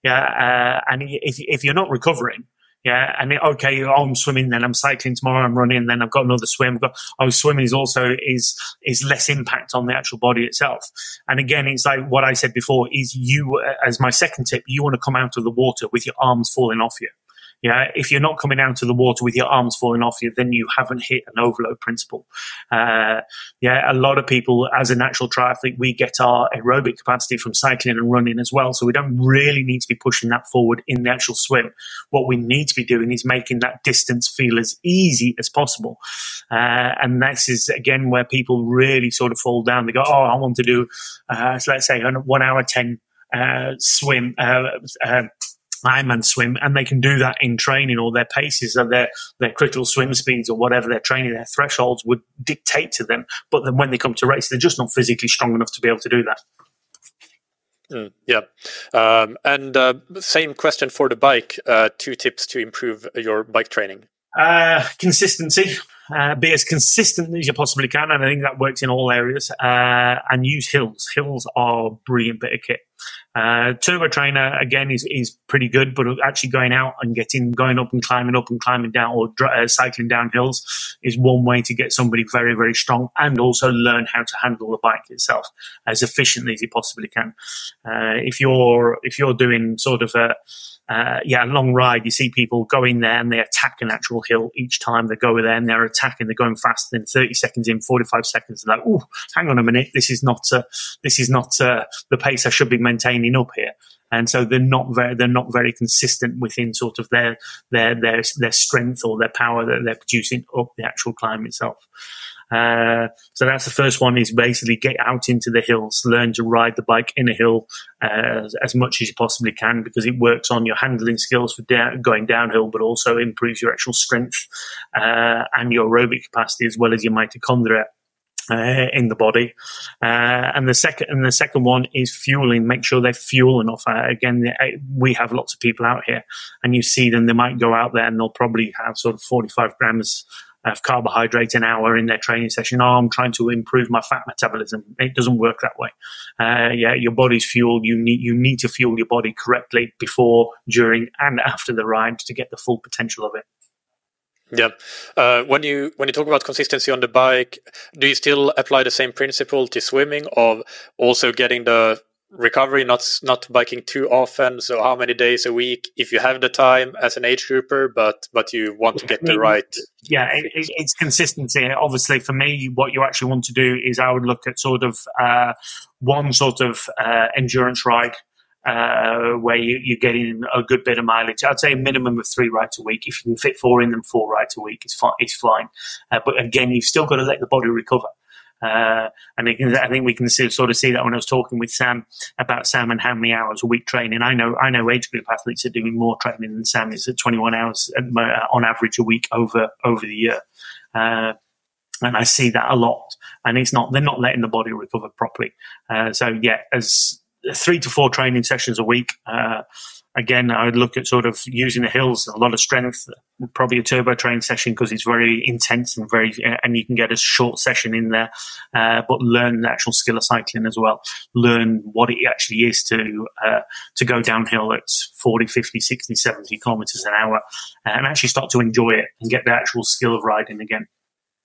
Yeah, uh, and if if you're not recovering, yeah, and it, okay, oh, I'm swimming, then I'm cycling tomorrow, I'm running, then I've got another swim. But oh, swimming is also is is less impact on the actual body itself. And again, it's like what I said before: is you uh, as my second tip, you want to come out of the water with your arms falling off you. Yeah, if you're not coming out of the water with your arms falling off you, then you haven't hit an overload principle. Uh, yeah, a lot of people, as a natural triathlete, we get our aerobic capacity from cycling and running as well. So we don't really need to be pushing that forward in the actual swim. What we need to be doing is making that distance feel as easy as possible. Uh, and this is again where people really sort of fall down. They go, "Oh, I want to do, uh, so let's say, a one hour ten uh, swim." Ironman swim, and they can do that in training or their paces or their, their critical swim speeds or whatever their training, their thresholds would dictate to them. But then when they come to race, they're just not physically strong enough to be able to do that. Mm, yeah. Um, and uh, same question for the bike. Uh, two tips to improve your bike training. Uh, consistency. Uh, be as consistent as you possibly can, and I think that works in all areas. Uh, and use hills. Hills are brilliant bit of kit. Uh, Turbo Trainer again is is pretty good, but actually going out and getting going up and climbing up and climbing down or uh, cycling down hills is one way to get somebody very very strong and also learn how to handle the bike itself as efficiently as you possibly can. Uh, if you're if you're doing sort of a uh, yeah, a long ride. You see people go in there and they attack an actual hill each time they go there and they're attacking. They're going faster than 30 seconds in, 45 seconds. They're like, oh, hang on a minute. This is not, uh, this is not uh, the pace I should be maintaining up here. And so they're not very, they're not very consistent within sort of their, their, their, their strength or their power that they're producing up the actual climb itself. Uh, so that's the first one is basically get out into the hills, learn to ride the bike in a hill uh, as, much as you possibly can because it works on your handling skills for going downhill, but also improves your actual strength uh, and your aerobic capacity as well as your mitochondria. Uh, in the body, uh, and the second and the second one is fueling. Make sure they fuel enough. Uh, again, we have lots of people out here, and you see them. They might go out there and they'll probably have sort of forty-five grams of carbohydrate an hour in their training session. Oh, I'm trying to improve my fat metabolism. It doesn't work that way. Uh, yeah, your body's fueled. You need you need to fuel your body correctly before, during, and after the ride to get the full potential of it. Yeah. Uh, when you when you talk about consistency on the bike, do you still apply the same principle to swimming of also getting the recovery, not not biking too often. So how many days a week, if you have the time as an age grouper, but but you want to get the right. Yeah, it, it's consistency. Obviously, for me, what you actually want to do is I would look at sort of uh, one sort of uh, endurance ride. Uh, where you, you're getting a good bit of mileage. I'd say a minimum of three rides a week. If you can fit four in them, four rides a week is fine. Is fine. Uh, but again, you've still got to let the body recover. Uh, and can, I think we can sort of see that when I was talking with Sam about Sam and how many hours a week training. I know I know age group athletes are doing more training than Sam is at 21 hours on average a week over over the year. Uh, and I see that a lot. And it's not they're not letting the body recover properly. Uh, so yeah, as three to four training sessions a week. Uh, again, I would look at sort of using the hills, a lot of strength, probably a turbo train session because it's very intense and very, and you can get a short session in there, uh, but learn the actual skill of cycling as well. Learn what it actually is to, uh, to go downhill at 40, 50, 60, 70 kilometers an hour and actually start to enjoy it and get the actual skill of riding again.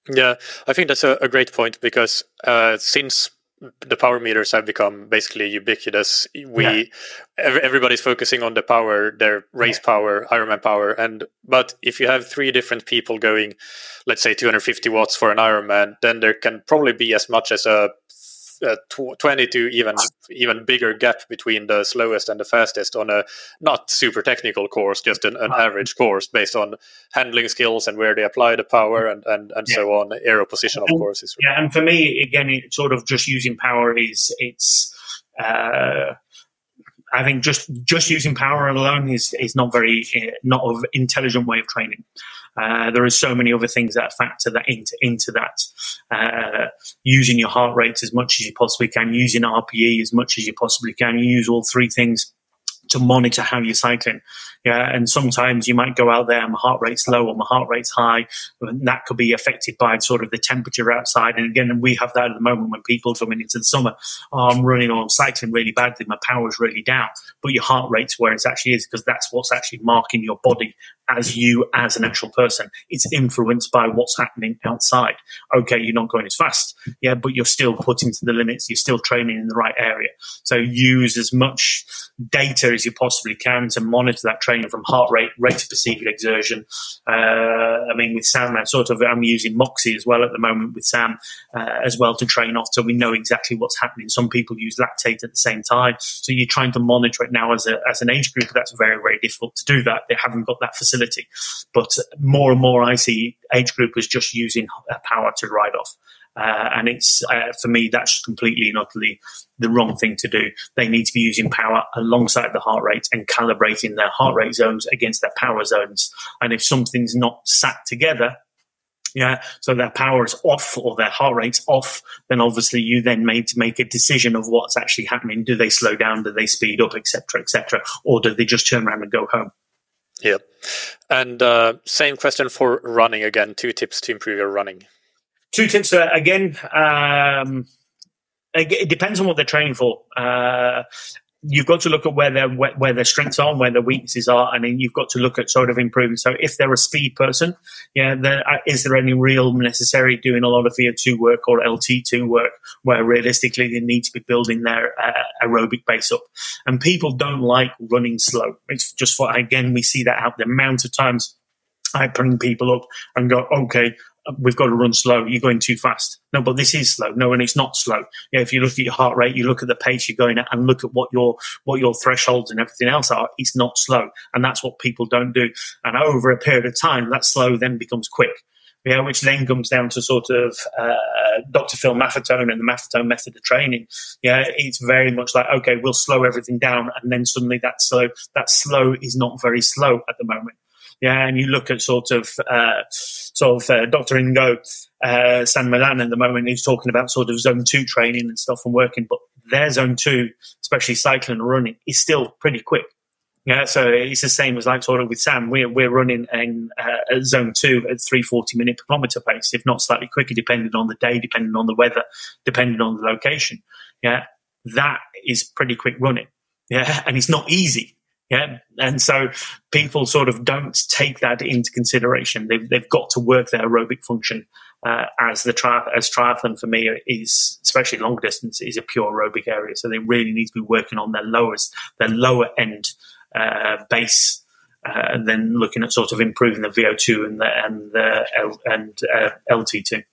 Yeah, I think that's a, a great point because uh, since the power meters have become basically ubiquitous. We yeah. everybody's focusing on the power, their race yeah. power, Ironman power, and but if you have three different people going, let's say 250 watts for an Ironman, then there can probably be as much as a uh, tw- 20 to even even bigger gap between the slowest and the fastest on a not super technical course, just an, an average course based on handling skills and where they apply the power and and, and yeah. so on. Aero position, of and, course, is yeah. And for me, again, it sort of just using power is it's. Uh, I think just just using power alone is is not very uh, not an intelligent way of training. Uh, there are so many other things that factor that into into that. Uh, using your heart rate as much as you possibly can, using RPE as much as you possibly can. You use all three things to monitor how you're cycling. Yeah, and sometimes you might go out there and my heart rate's low or my heart rate's high. And that could be affected by sort of the temperature outside. And again, we have that at the moment when people coming into the summer, oh, I'm running or I'm cycling really badly, my power's really down. But your heart rate's where it actually is because that's what's actually marking your body as you as an actual person. It's influenced by what's happening outside. Okay, you're not going as fast, yeah, but you're still putting to the limits. You're still training in the right area. So use as much data as you possibly can to monitor that training from heart rate, rate of perceived exertion. Uh, I mean, with Sam, I sort of I'm using Moxy as well at the moment with Sam uh, as well to train off, so we know exactly what's happening. Some people use lactate at the same time, so you're trying to monitor it now as a as an age group. That's very very difficult to do that. They haven't got that facility. But more and more, I see age groupers just using power to ride off. Uh, and it's uh, for me that's completely and utterly the wrong thing to do. They need to be using power alongside the heart rate and calibrating their heart rate zones against their power zones. And if something's not sat together, yeah, so their power is off or their heart rate's off, then obviously you then made to make a decision of what's actually happening. Do they slow down? Do they speed up, etc., etc., or do they just turn around and go home? Yeah. And uh, same question for running again. Two tips to improve your running. Two tips uh, again. Um, it depends on what they're training for. Uh, you've got to look at where their where their strengths are and where their weaknesses are, and then you've got to look at sort of improving. So if they're a speed person, yeah, uh, is there any real necessary doing a lot of VO2 work or LT2 work where realistically they need to be building their uh, aerobic base up? And people don't like running slow. It's just for again we see that out the amount of times I bring people up and go, okay, we've got to run slow. You're going too fast. No, but this is slow. No, and it's not slow. Yeah, if you look at your heart rate, you look at the pace you're going at, and look at what your what your thresholds and everything else are. It's not slow, and that's what people don't do. And over a period of time, that slow then becomes quick. Yeah, which then comes down to sort of uh, Dr. Phil Maffetone and the Maffetone method of training. Yeah, it's very much like okay, we'll slow everything down, and then suddenly that slow that slow is not very slow at the moment. Yeah, and you look at sort of uh, sort of uh, Dr. Ingo uh, San Millán at the moment, he's talking about sort of zone two training and stuff and working, but their zone two, especially cycling and running, is still pretty quick. Yeah, so it's the same as like sort of with Sam. We're we're running in uh, zone two at three forty minute per kilometer pace, if not slightly quicker, depending on the day, depending on the weather, depending on the location. Yeah, that is pretty quick running. Yeah, and it's not easy. Yeah. And so people sort of don't take that into consideration. They've, they've got to work their aerobic function uh, as the tri- as triathlon for me is, especially long distance, is a pure aerobic area. So they really need to be working on their lowest, their lower end uh, base. Uh, and then looking at sort of improving the VO2 and the and the L, and uh, LT2.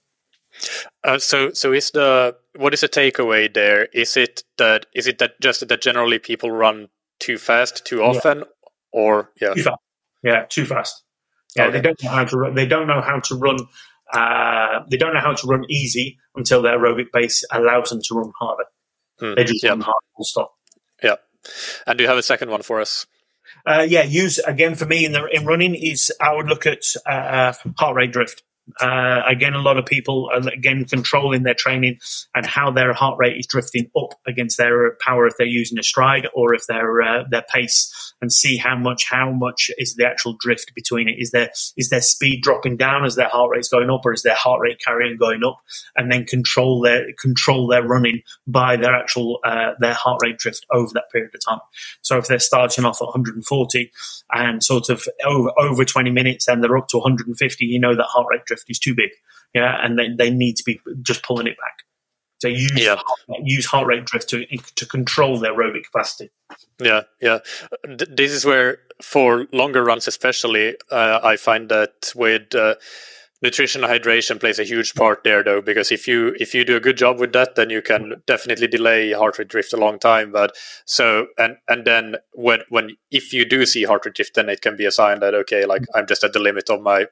Uh, so, so is the what is the takeaway there? Is it that is it that just that generally people run too fast too often, yeah. or yeah, too fast. Yeah, too fast. Yeah, okay. they don't know how to. Run, they don't know how to run. Uh, they don't know how to run easy until their aerobic base allows them to run harder. Mm, they just yeah. run hard full stop. Yeah. And do you have a second one for us? Uh, yeah, use again for me in the in running is I would look at uh, heart rate drift. Uh, again, a lot of people are again controlling their training and how their heart rate is drifting up against their power if they're using a Stryd or if their uh, their pace, and see how much how much is the actual drift between it. Is there is their speed dropping down as their heart rate's going up, or is their heart rate carrying going up? And then control their control their running by their actual uh, their heart rate drift over that period of time. So if they're starting off at 140 and sort of over over 20 minutes and they're up to 150, you know that heart rate drift is too big. Yeah, and they, they need to be just pulling it back. to use yeah. use heart rate drift to to control their aerobic capacity. Yeah, yeah. This is where, for longer runs especially, uh, I find that with uh, nutrition hydration plays a huge part there, though, because if you if you do a good job with that, then you can definitely delay heart rate drift a long time. But so and and then when when if you do see heart rate drift, then it can be a sign that okay, like I'm just at the limit of my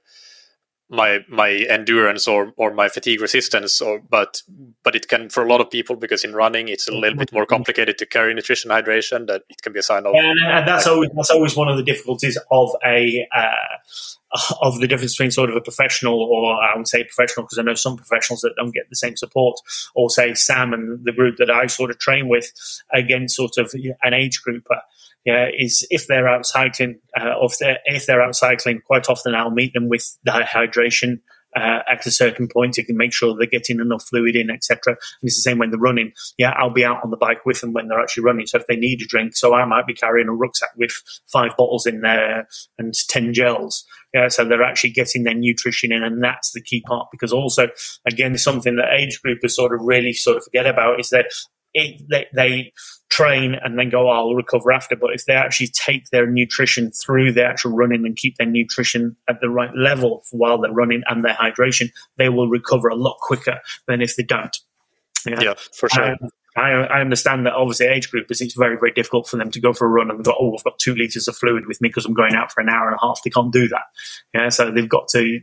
my my endurance or or my fatigue resistance or but but it can for a lot of people because in running it's a little bit more complicated to carry nutrition hydration that it can be a sign of and, and that's always that's always one of the difficulties of a uh, of the difference between sort of a professional or I would say professional because I know some professionals that don't get the same support or say Sam and the group that I sort of train with against sort of an age grouper yeah, is if they're out cycling, uh, if they're, if they're out cycling, quite often I'll meet them with dehydration uh, at a certain point. You can make sure they're getting enough fluid in, etc. And it's the same when they're running. Yeah, I'll be out on the bike with them when they're actually running. So if they need a drink, so I might be carrying a rucksack with five bottles in there and ten gels. Yeah, so they're actually getting their nutrition in, and that's the key part. Because also, again, something that age groupers sort of really sort of forget about is that it, they, they train and then go, oh, I'll recover after. But if they actually take their nutrition through the actual running and keep their nutrition at the right level while they're running and their hydration, they will recover a lot quicker than if they don't. Yeah, yeah for sure. Um, I, I, understand that obviously age group is it's very very difficult for them to go for a run and go oh I've got two liters of fluid with me because I'm going out for an hour and a half they can't do that yeah so they've got to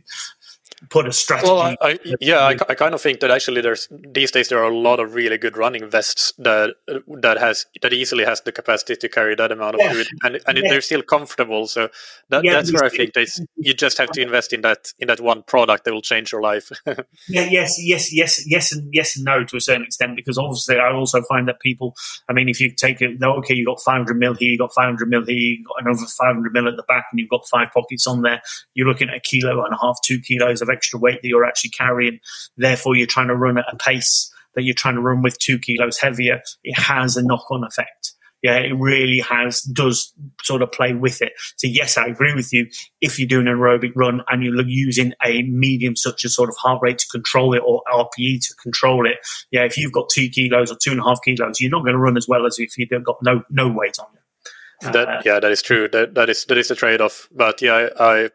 put a strategy. Well, I, yeah, I, I, kind of think that actually there's these days there are a lot of really good running vests that that has that easily has the capacity to carry that amount of yeah. fluid, and and yeah. they're still comfortable. So that, yeah, that's where I think they, you just have to invest in that in that one product that will change your life. yeah, yes, yes, yes, yes, and yes and no to a certain extent because obviously I also find that people. I mean, if you take it, okay, you got 500 mil here, you got 500 mil here, you got another 500 mil at the back, and you've got five pockets on there. You're looking at a kilo and a half, two kilos of extra weight that you're actually carrying. Therefore, you're trying to run at a pace that you're trying to run with two kilos heavier. It has a knock on effect. Yeah, it really has, does sort of play with it. So, yes, I agree with you. If you're doing an aerobic run and you're using a medium such as sort of heart rate to control it or RPE to control it, yeah, if you've got two kilos or two and a half kilos, you're not going to run as well as if you've got no no weight on you. That, uh, yeah, that is true. That that is that is a trade off. But yeah, I, I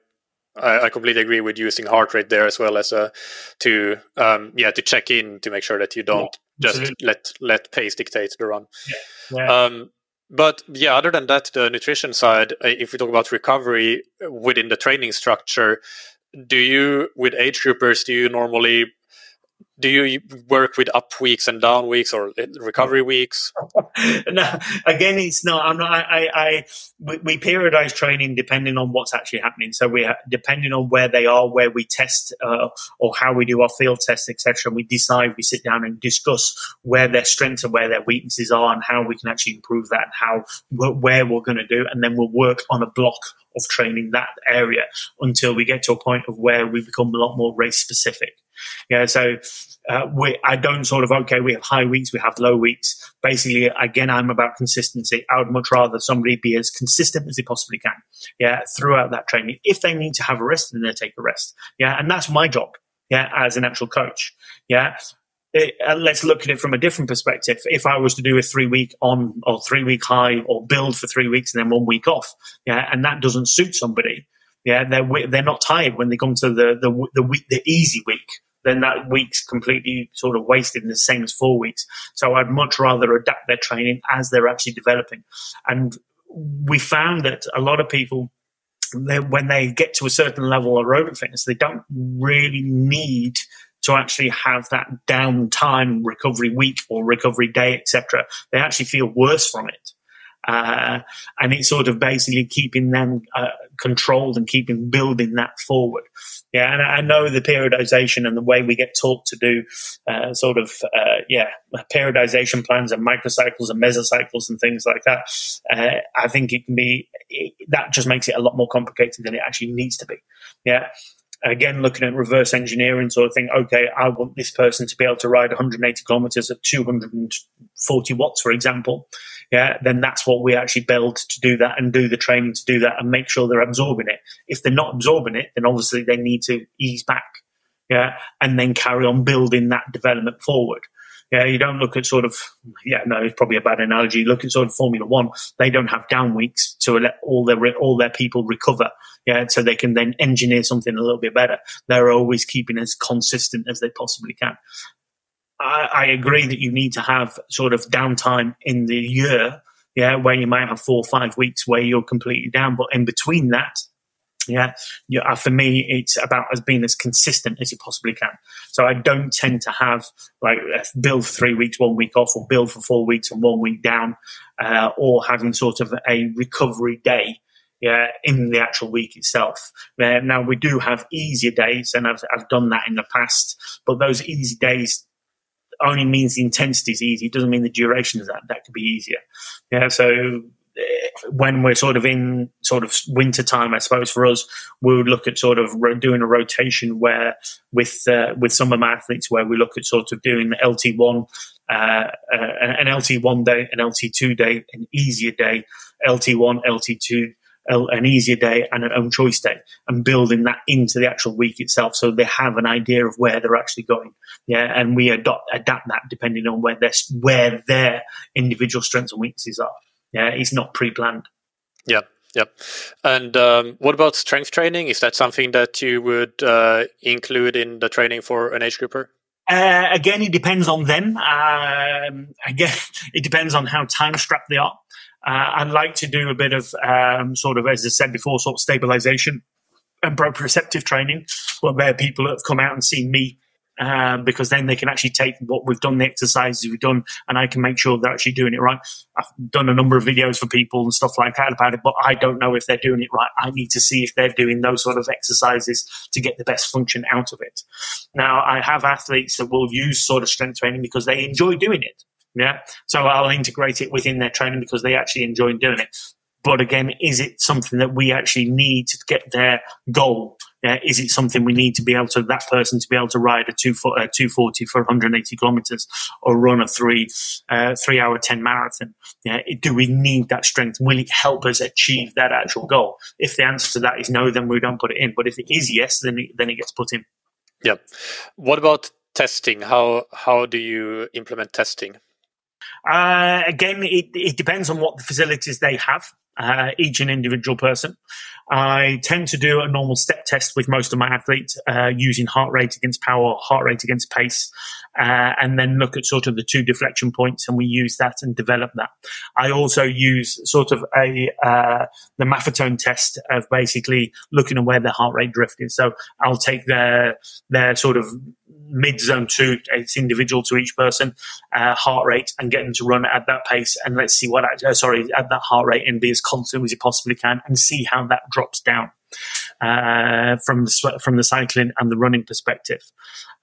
I, I, completely agree with using heart rate there as well as a to um, yeah to check in to make sure that you don't yeah, just let let pace dictate the run. Yeah. Yeah. Um, but yeah, other than that, the nutrition side, uh, if we talk about recovery within the training structure, do you with age groupers do you normally do you work with up weeks and down weeks or recovery weeks? no, again, it's not. I'm not. I, I, we, we, periodize training depending on what's actually happening. So we, depending on where they are, where we test, uh, or how we do our field tests, etc. We decide. We sit down and discuss where their strengths and where their weaknesses are, and how we can actually improve that, and how where we're going to do, and then we'll work on a block of training that area until we get to a point of where we become a lot more race specific. Yeah, so uh, we, I don't sort of okay. We have high weeks, we have low weeks. Basically, again, I'm about consistency. I would much rather somebody be as consistent as they possibly can. Yeah, throughout that training. If they need to have a rest, then they take a rest. Yeah, and that's my job. Yeah, as an actual coach. Yeah, it, uh, let's look at it from a different perspective. If I was to do a three week on or three week high or build for three weeks and then one week off, yeah, and that doesn't suit somebody, yeah, they're they're not tired when they come to the the the, week, the easy week. Then that week's completely sort of wasted, and the same as four weeks. So I'd much rather adapt their training as they're actually developing. And we found that a lot of people they, when they get to a certain level of aerobic fitness, they don't really need to actually have that downtime recovery week or recovery day, etc. They actually feel worse from it. Uh, and it's sort of basically keeping them uh, controlled and keeping building that forward. Yeah, and I know the periodization and the way we get taught to do uh, sort of uh, yeah periodization plans and microcycles and mesocycles and things like that. Uh, I think it can be it, that just makes it a lot more complicated than it actually needs to be. Yeah, again looking at reverse engineering sort of thing okay i want this person to be able to ride 180 kilometers at 240 watts for example. Yeah then that's what we actually build to do that and do the training to do that and make sure they're absorbing it. If they're not absorbing it then obviously they need to ease back. Yeah and then carry on building that development forward Yeah, you don't look at sort of yeah, no, it's probably a bad analogy. Look at sort of Formula One; they don't have down weeks to let all their all their people recover. Yeah, so they can then engineer something a little bit better. They're always keeping as consistent as they possibly can. I, I agree that you need to have sort of downtime in the year, yeah, where you might have four or five weeks where you're completely down, but in between that, yeah, yeah. Uh, for me, it's about as being as consistent as you possibly can. So I don't tend to have like build three weeks, one week off, or build for four weeks and one week down, uh, or having sort of a recovery day. Yeah, in the actual week itself. Uh, now we do have easier days, and I've, I've done that in the past. But those easy days only means the intensity is easy. It doesn't mean the duration is that. That could be easier. Yeah, so when we're sort of in sort of winter time, I suppose for us, we would look at sort of doing a rotation where with uh, with some of my athletes where we look at sort of doing LT one, uh, uh, an LT one day, an LT two day, an easier day, LT one, LT two. An easier day and an own choice day, and building that into the actual week itself, so they have an idea of where they're actually going. Yeah, and we adopt adapt that depending on where their where their individual strengths and weaknesses are. Yeah, it's not pre-planned. Yeah, yeah. And um, what about strength training? Is that something that you would uh, include in the training for an age grouper? Uh, again, it depends on them. Um, again, it depends on how time strapped they are. Uh, I'd like to do a bit of um, sort of, as I said before, sort of stabilization and proprioceptive training, where people that have come out and seen me um, because then they can actually take what we've done, the exercises we've done, and I can make sure they're actually doing it right. I've done a number of videos for people and stuff like that about it, but I don't know if they're doing it right. I need to see if they're doing those sort of exercises to get the best function out of it. Now, I have athletes that will use sort of strength training because they enjoy doing it. Yeah. So I'll integrate it within their training because they actually enjoy doing it. But again, is it something that we actually need to get their goal? Uh, is it something we need to be able to that person to be able to ride a two uh, 240 for 180 kilometers or run a three uh, three hour 10 marathon? Yeah, do we need that strength? Will it help us achieve that actual goal? If the answer to that is no, then we don't put it in. But if it is yes, then it, then it gets put in. Yeah. What about testing? How how do you implement testing? Uh, again, it, it depends on what the facilities they have uh, each an individual person. I tend to do a normal step test with most of my athletes uh, using heart rate against power, heart rate against pace, uh, and then look at sort of the two deflection points, and we use that and develop that. I also use sort of a uh, the Maffetone test of basically looking at where their heart rate drift is. So I'll take their their sort of mid zone two, it's individual to each person, uh, heart rate, and get them to run at that pace. And let's see what, uh, sorry, at that heart rate and be as constant as you possibly can and see how that drops down. Uh, from the from the cycling and the running perspective.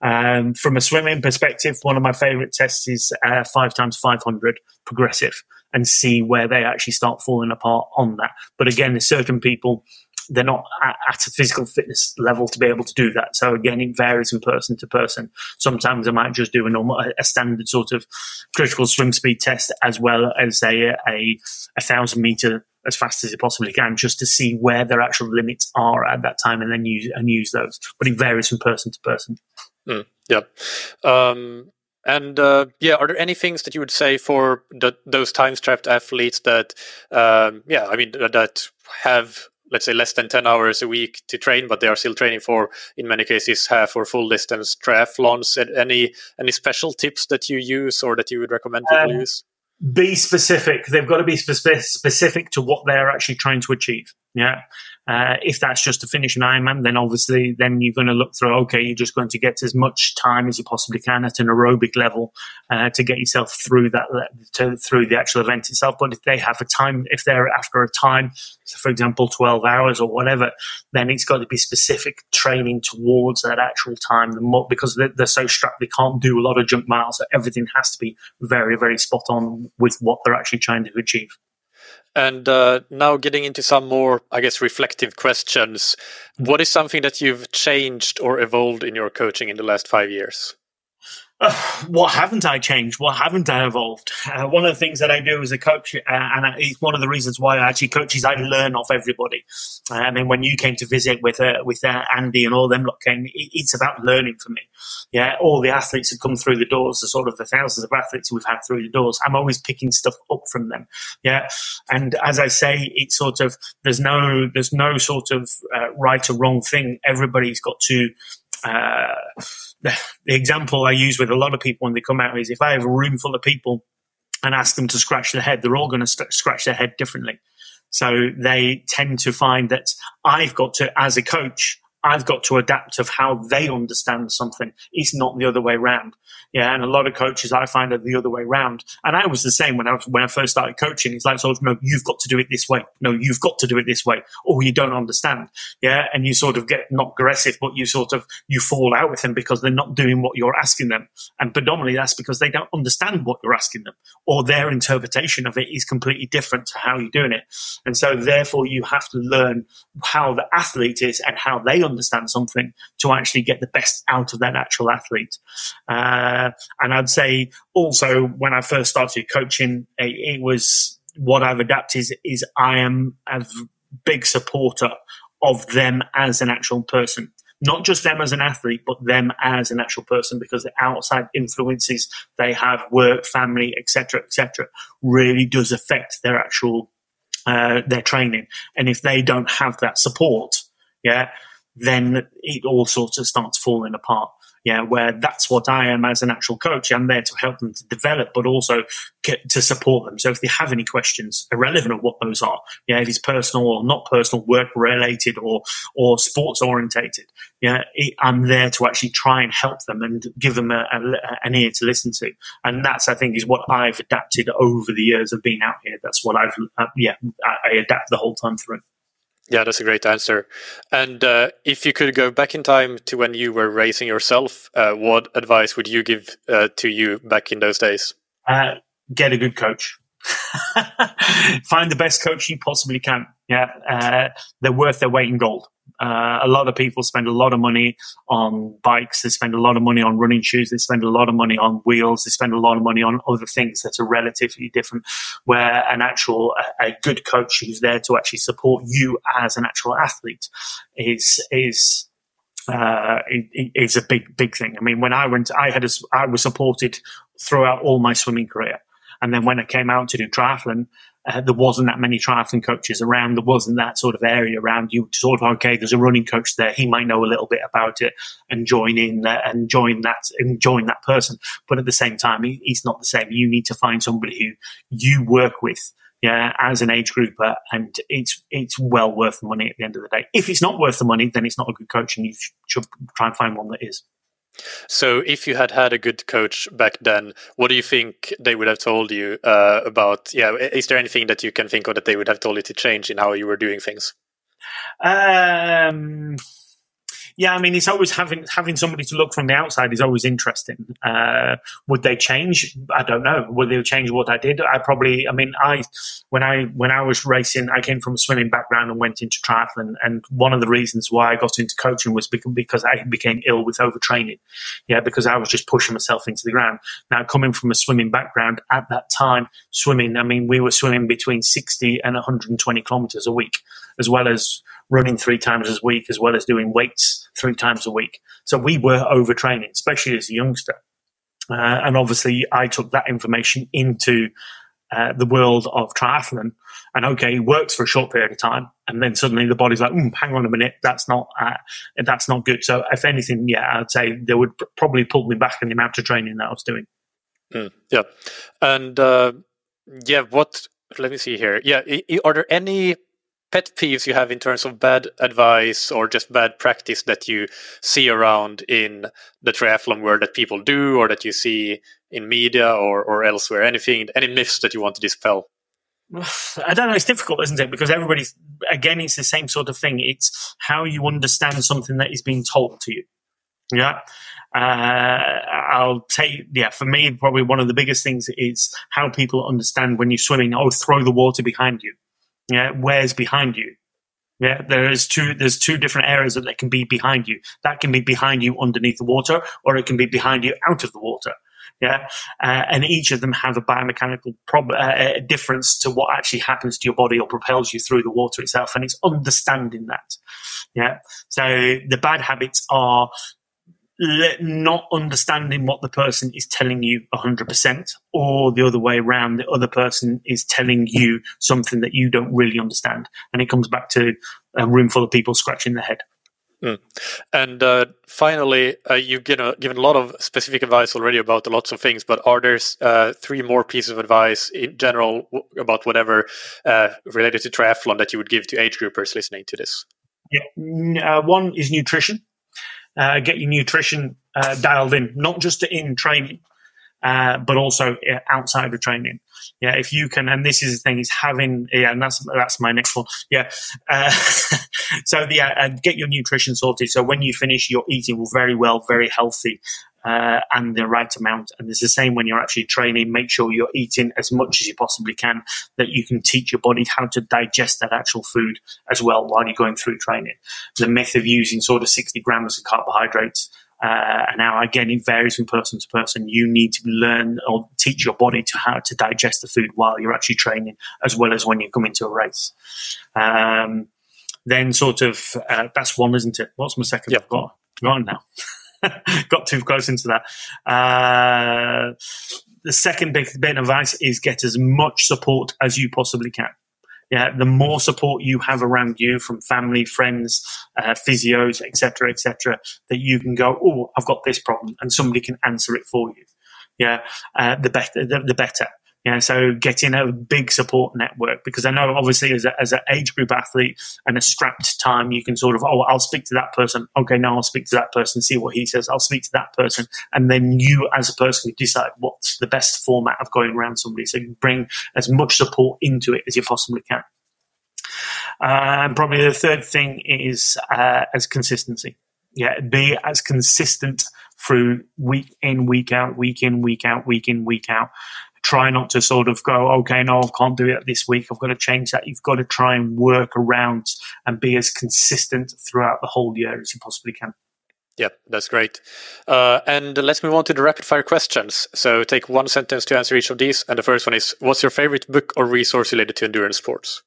Um, from a swimming perspective, one of my favorite tests is uh, five times five hundred progressive, and see where they actually start falling apart on that. But again, certain people they're not at, a physical fitness level to be able to do that. So again, it varies from person to person. Sometimes I might just do a normal, a standard sort of critical swim speed test as well as a, a, a thousand meter as fast as you possibly can, just to see where their actual limits are at that time, and then use and use those. But it varies from person to person. Mm, yeah. Um, and uh, yeah, are there any things that you would say for the, those time strapped athletes that, um, yeah, I mean, that have let's say less than 10 hours a week to train but they are still training for in many cases half or full distance triathlons. Any any special tips that you use or that you would recommend people um, use? be specific. They've got to be spe- specific to what they're actually trying to achieve yeah uh, if that's just to finish an Ironman, then obviously then you're going to look through. Okay, you're just going to get as much time as you possibly can at an aerobic level uh, to get yourself through that to, through the actual event itself. But if they have a time, if they're after a time, for example, 12 hours or whatever, then it's got to be specific training towards that actual time. because they're, they're so strapped, they can't do a lot of junk miles. So everything has to be very, very spot on with what they're actually trying to achieve. And uh, now getting into some more, I guess, reflective questions. What is something that you've changed or evolved in your coaching in the last five years? what haven't I changed? What haven't I evolved? Uh, one of the things that I do as a coach, uh, and it's one of the reasons why I actually coach, is I learn off everybody. Uh, I mean, when you came to visit with uh, with uh, Andy and all them lot came, it, it's about learning for me. Yeah, all the athletes that come through the doors, the sort of the thousands of athletes we've had through the doors, I'm always picking stuff up from them. Yeah, and as I say, it's sort of there's no there's no sort of right or wrong thing. Everybody's got to uh, the, example I use with a lot of people when they come out is if I have a room full of people and ask them to scratch their head, they're all going to st- scratch their head differently. So they tend to find that I've got to, as a coach, I've got to adapt of how they understand something. It's not the other way around. Yeah, and a lot of coaches I find are the other way around. And I was the same when I was, when I first started coaching. It's like sort of no, you've got to do it this way. No, you've got to do it this way, or you don't understand. Yeah, and you sort of get not aggressive, but you sort of you fall out with them because they're not doing what you're asking them. And predominantly that's because they don't understand what you're asking them, or their interpretation of it is completely different to how you're doing it. And so therefore you have to learn how the athlete is and how they understand something to actually get the best out of that actual athlete. Uh, and I'd say also when I first started coaching, it, it was what I've adapted is, is I am a big supporter of them as an actual person not just them as an athlete, but them as an actual person, because the outside influences they have, work, family, etc., etc., really does affect their actual uh, their training. And if they don't have that support, yeah, then it all sort of starts falling apart yeah, where that's what I am as an actual coach. I'm there to help them to develop, but also to support them. So if they have any questions, irrelevant of what those are, yeah, if it's personal or not personal, work related or or sports orientated, yeah, I'm there to actually try and help them and give them a, a, an ear to listen to. And that's, I think, is what I've adapted over the years of being out here. That's what I've, uh, yeah, I, I adapt the whole time through. Yeah, that's a great answer. And uh, if you could go back in time to when you were racing yourself, uh, what advice would you give uh, to you back in those days? Uh, get a good coach. Find the best coach you possibly can. Yeah, uh, they're worth their weight in gold. Uh, a lot of people spend a lot of money on bikes. They spend a lot of money on running shoes. They spend a lot of money on wheels. They spend a lot of money on other things that are relatively different. Where an actual, a, a good coach who's there to actually support you as an actual athlete is, is, uh, is a big, big thing. I mean, when I went, I had, a, I was supported throughout all my swimming career. And then when I came out to do triathlon, uh, there wasn't that many triathlon coaches around. There wasn't that sort of area around. You sort of okay. There's a running coach there. He might know a little bit about it and join in uh, and join that and join that person. But at the same time, he, he's not the same. You need to find somebody who you work with. Yeah, as an age grouper, and it's it's well worth the money at the end of the day. If it's not worth the money, then it's not a good coach, and you should try and find one that is. So, if you had had a good coach back then, what do you think they would have told you uh, about? Yeah, is there anything that you can think of that they would have told you to change in how you were doing things? Um, yeah, I mean, it's always having having somebody to look from the outside is always interesting. Uh, would they change? I don't know. Would they change what I did? I probably. I mean, I when I when I was racing, I came from a swimming background and went into triathlon. And one of the reasons why I got into coaching was because I became ill with overtraining. Yeah, because I was just pushing myself into the ground. Now, coming from a swimming background at that time, swimming. I mean, we were swimming between sixty and one hundred and twenty kilometers a week, as well as running three times a week as well as doing weights three times a week. So we were overtraining, especially as a youngster. Uh, and obviously, I took that information into uh, the world of triathlon. And okay, it works for a short period of time, and then suddenly the body's like, mm, "Hang on a minute, that's not uh, that's not good." So, if anything, yeah, I'd say they would probably pull me back in the amount of training that I was doing. Mm, yeah, and uh, yeah, what? Let me see here. Yeah, are there any pet peeves you have in terms of bad advice or just bad practice that you see around in the triathlon world that people do or that you see in media or, or elsewhere? Anything, any myths that you want to dispel? I don't know. It's difficult, isn't it? Because everybody's, again, it's the same sort of thing. It's how you understand something that is being told to you. Yeah. Uh, I'll take, yeah, for me, probably one of the biggest things is how people understand when you're swimming, oh, throw the water behind you. Yeah, where's behind you? Yeah, there is two. There's two different areas that can be behind you. That can be behind you underneath the water, or it can be behind you out of the water. Yeah, uh, and each of them have a biomechanical problem, uh, difference to what actually happens to your body or propels you through the water itself, and it's understanding that. Yeah, so the bad habits are not understanding what the person is telling you 100% or the other way around the other person is telling you something that you don't really understand. And it comes back to a room full of people scratching their head. Mm. and uh, finally uh, you've given, given a lot of specific advice already about lots of things but are there uh, three more pieces of advice in general w- about whatever uh, related to triathlon that you would give to age groupers listening to this? Yeah. Uh, one is nutrition uh, get your nutrition uh, dialed in, not just in training, uh, but also uh, outside of training. Yeah, if you can, and this is the thing is having, yeah, and that's that's my next one. Yeah, uh, so yeah, uh, get your nutrition sorted. So when you finish, you're eating very well, very healthy, uh, and the right amount. And it's the same when you're actually training. Make sure you're eating as much as you possibly can, that you can teach your body how to digest that actual food as well while you're going through training. The myth of using sort of 60 grams of carbohydrates. Uh, and now again, it varies from person to person. You need to learn or teach your body to how to digest the food while you're actually training, as well as when you come into a race. Um, then, sort of, uh, that's one, isn't it? What's my second? Yep. I've got now. got too close into that. Uh, the second big bit of advice is get as much support as you possibly can. Yeah, the more support you have around you from family, friends, uh, physios, etc., etc., that you can go, oh, I've got this problem, and somebody can answer it for you. Yeah, uh, the better, the, the better. Yeah, so getting a big support network because I know obviously as, a, as an age group athlete and a strapped time, you can sort of, oh, I'll speak to that person. Okay, now I'll speak to that person, see what he says. I'll speak to that person. And then you as a person decide what's the best format of going around somebody. So you bring as much support into it as you possibly can. Uh, and probably the third thing is uh, as consistency. Yeah, be as consistent through week in, week out, week in, week out, week in, week out try not to sort of go, okay, no, I can't do it this week. I've got to change that. You've got to try and work around and be as consistent throughout the whole year as you possibly can. Yeah, that's great. Uh, and let's move on to the rapid fire questions. So take one sentence to answer each of these. And the first one is What's your favorite book or resource related to endurance sports?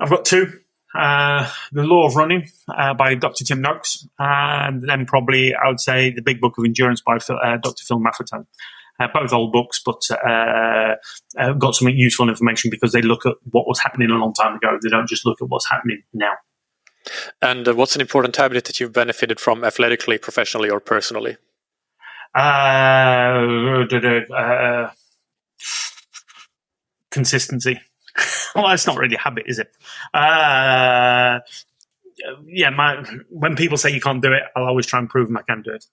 I've got two. Uh, the Lore of Running uh, by Dr. Tim Noakes, and then probably I would say The Big Book of Endurance by Phil, uh, Dr. Phil Maffetone. Uh, both old books, but uh, uh, got some useful information because they look at what was happening a long time ago. They don't just look at what's happening now. And uh, what's an important habit that you've benefited from athletically, professionally, or personally? Uh, uh, consistency. well, it's not really a habit, is it? yeah, my, when people say you can't do it, I'll always try and prove them I can do it.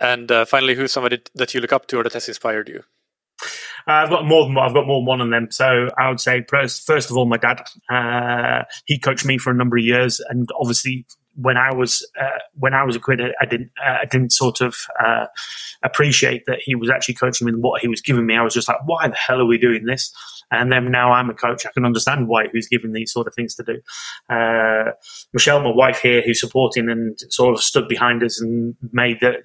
And uh, finally, who's somebody that you look up to or that has inspired you? Uh, I've got more than I've got more than one of them. So I would say first, first of all, my dad. Uh, he coached me for a number of years, and obviously, when I was uh, when I was a kid, I didn't uh, I didn't sort of uh, appreciate that he was actually coaching me and what he was giving me. I was just like, why the hell are we doing this? And then now I'm a coach, I can understand why who's giving these sort of things to do. Uh, Michelle, my wife here, who's supporting and sort of stood behind us and made the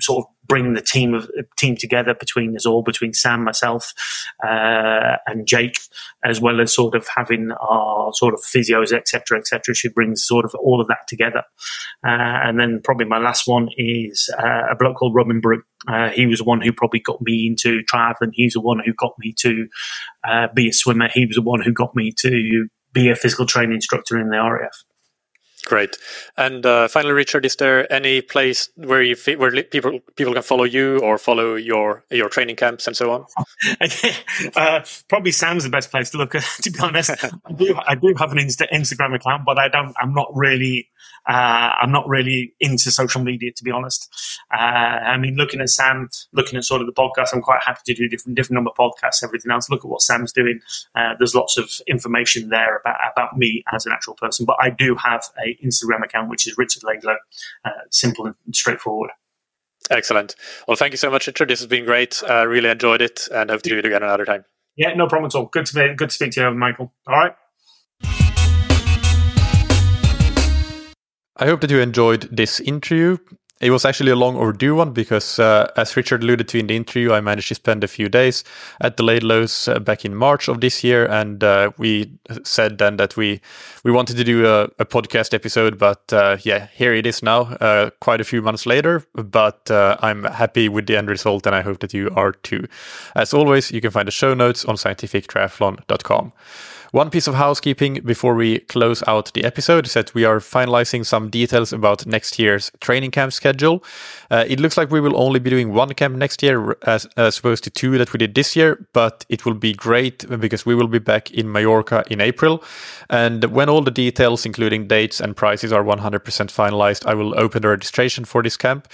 sort of bring the team of team together between us all, between Sam, myself, uh, and Jake, as well as sort of having our sort of physios, etc., etc. She brings sort of all of that together. Uh, and then probably my last one is uh, a bloke called Robin Brook. Uh, he was the one who probably got me into triathlon. He's the one who got me to uh, be a swimmer. He was the one who got me to be a physical training instructor in the RAF. Great. And uh, finally, Richard, is there any place where you where people people can follow you or follow your your training camps and so on? uh, probably Sam's the best place to look at. To be honest, I do I do have an Insta- Instagram account, but I don't. I'm not really uh, I'm not really into social media, to be honest. Uh, I mean, looking at Sam, looking at sort of the podcast, I'm quite happy to do different different number of podcasts, everything else. Look at what Sam's doing. Uh, there's lots of information there about about me as an actual person, but I do have a Instagram account, which is Richard Laidlow. Uh, simple and straightforward. Excellent. Well, thank you so much, Richard. This has been great. Uh, really enjoyed it, and hope to do it again another time. Yeah, no problem at all. Good to be, good to speak to you, Michael. All right. I hope that you enjoyed this interview. It was actually a long overdue one because, uh, as Richard alluded to in the interview, I managed to spend a few days at the Laidlows uh, back in March of this year, and uh, we said then that we we wanted to do a, a podcast episode, but uh, yeah, here it is now, uh, quite a few months later. But uh, I'm happy with the end result, and I hope that you are too. As always, you can find the show notes on scientifictriathlon.com. One piece of housekeeping before we close out the episode is that we are finalizing some details about next year's training camp schedule. Uh, it looks like we will only be doing one camp next year as, as opposed to two that we did this year, but it will be great because we will be back in Mallorca in April. And when all the details, including dates and prices, are 100% finalized, I will open the registration for this camp.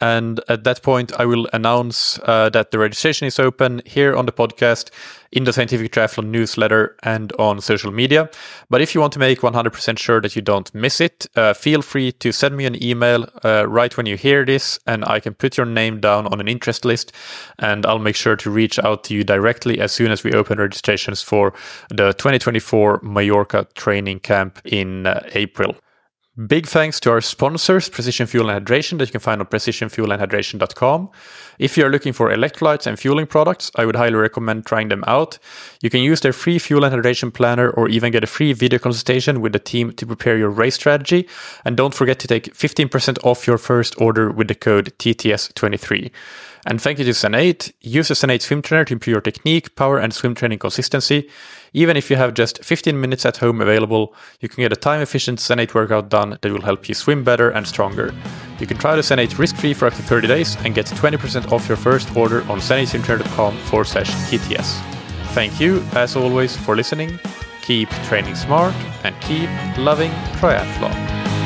And at that point, I will announce uh, that the registration is open here on the podcast, in the Scientific Triathlon newsletter, and on social media. But if you want to make 100% sure that you don't miss it, uh, feel free to send me an email uh, right when you hear this, and I can put your name down on an interest list, and I'll make sure to reach out to you directly as soon as we open registrations for the 2024 Mallorca training camp in uh, April. Big thanks to our sponsors, Precision Fuel and Hydration, that you can find on precisionfuelandhydration.com. If you're looking for electrolytes and fueling products, I would highly recommend trying them out. You can use their free fuel and hydration planner or even get a free video consultation with the team to prepare your race strategy. And don't forget to take 15% off your first order with the code TTS23. And thank you to Zen8. Use the Zen8 swim trainer to improve your technique, power, and swim training consistency. Even if you have just 15 minutes at home available, you can get a time efficient Zen8 workout done that will help you swim better and stronger. You can try the Zen8 risk free for up to 30 days and get 20% off your first order on zen8swimtrainer.com forward slash TTS. Thank you, as always, for listening. Keep training smart and keep loving triathlon.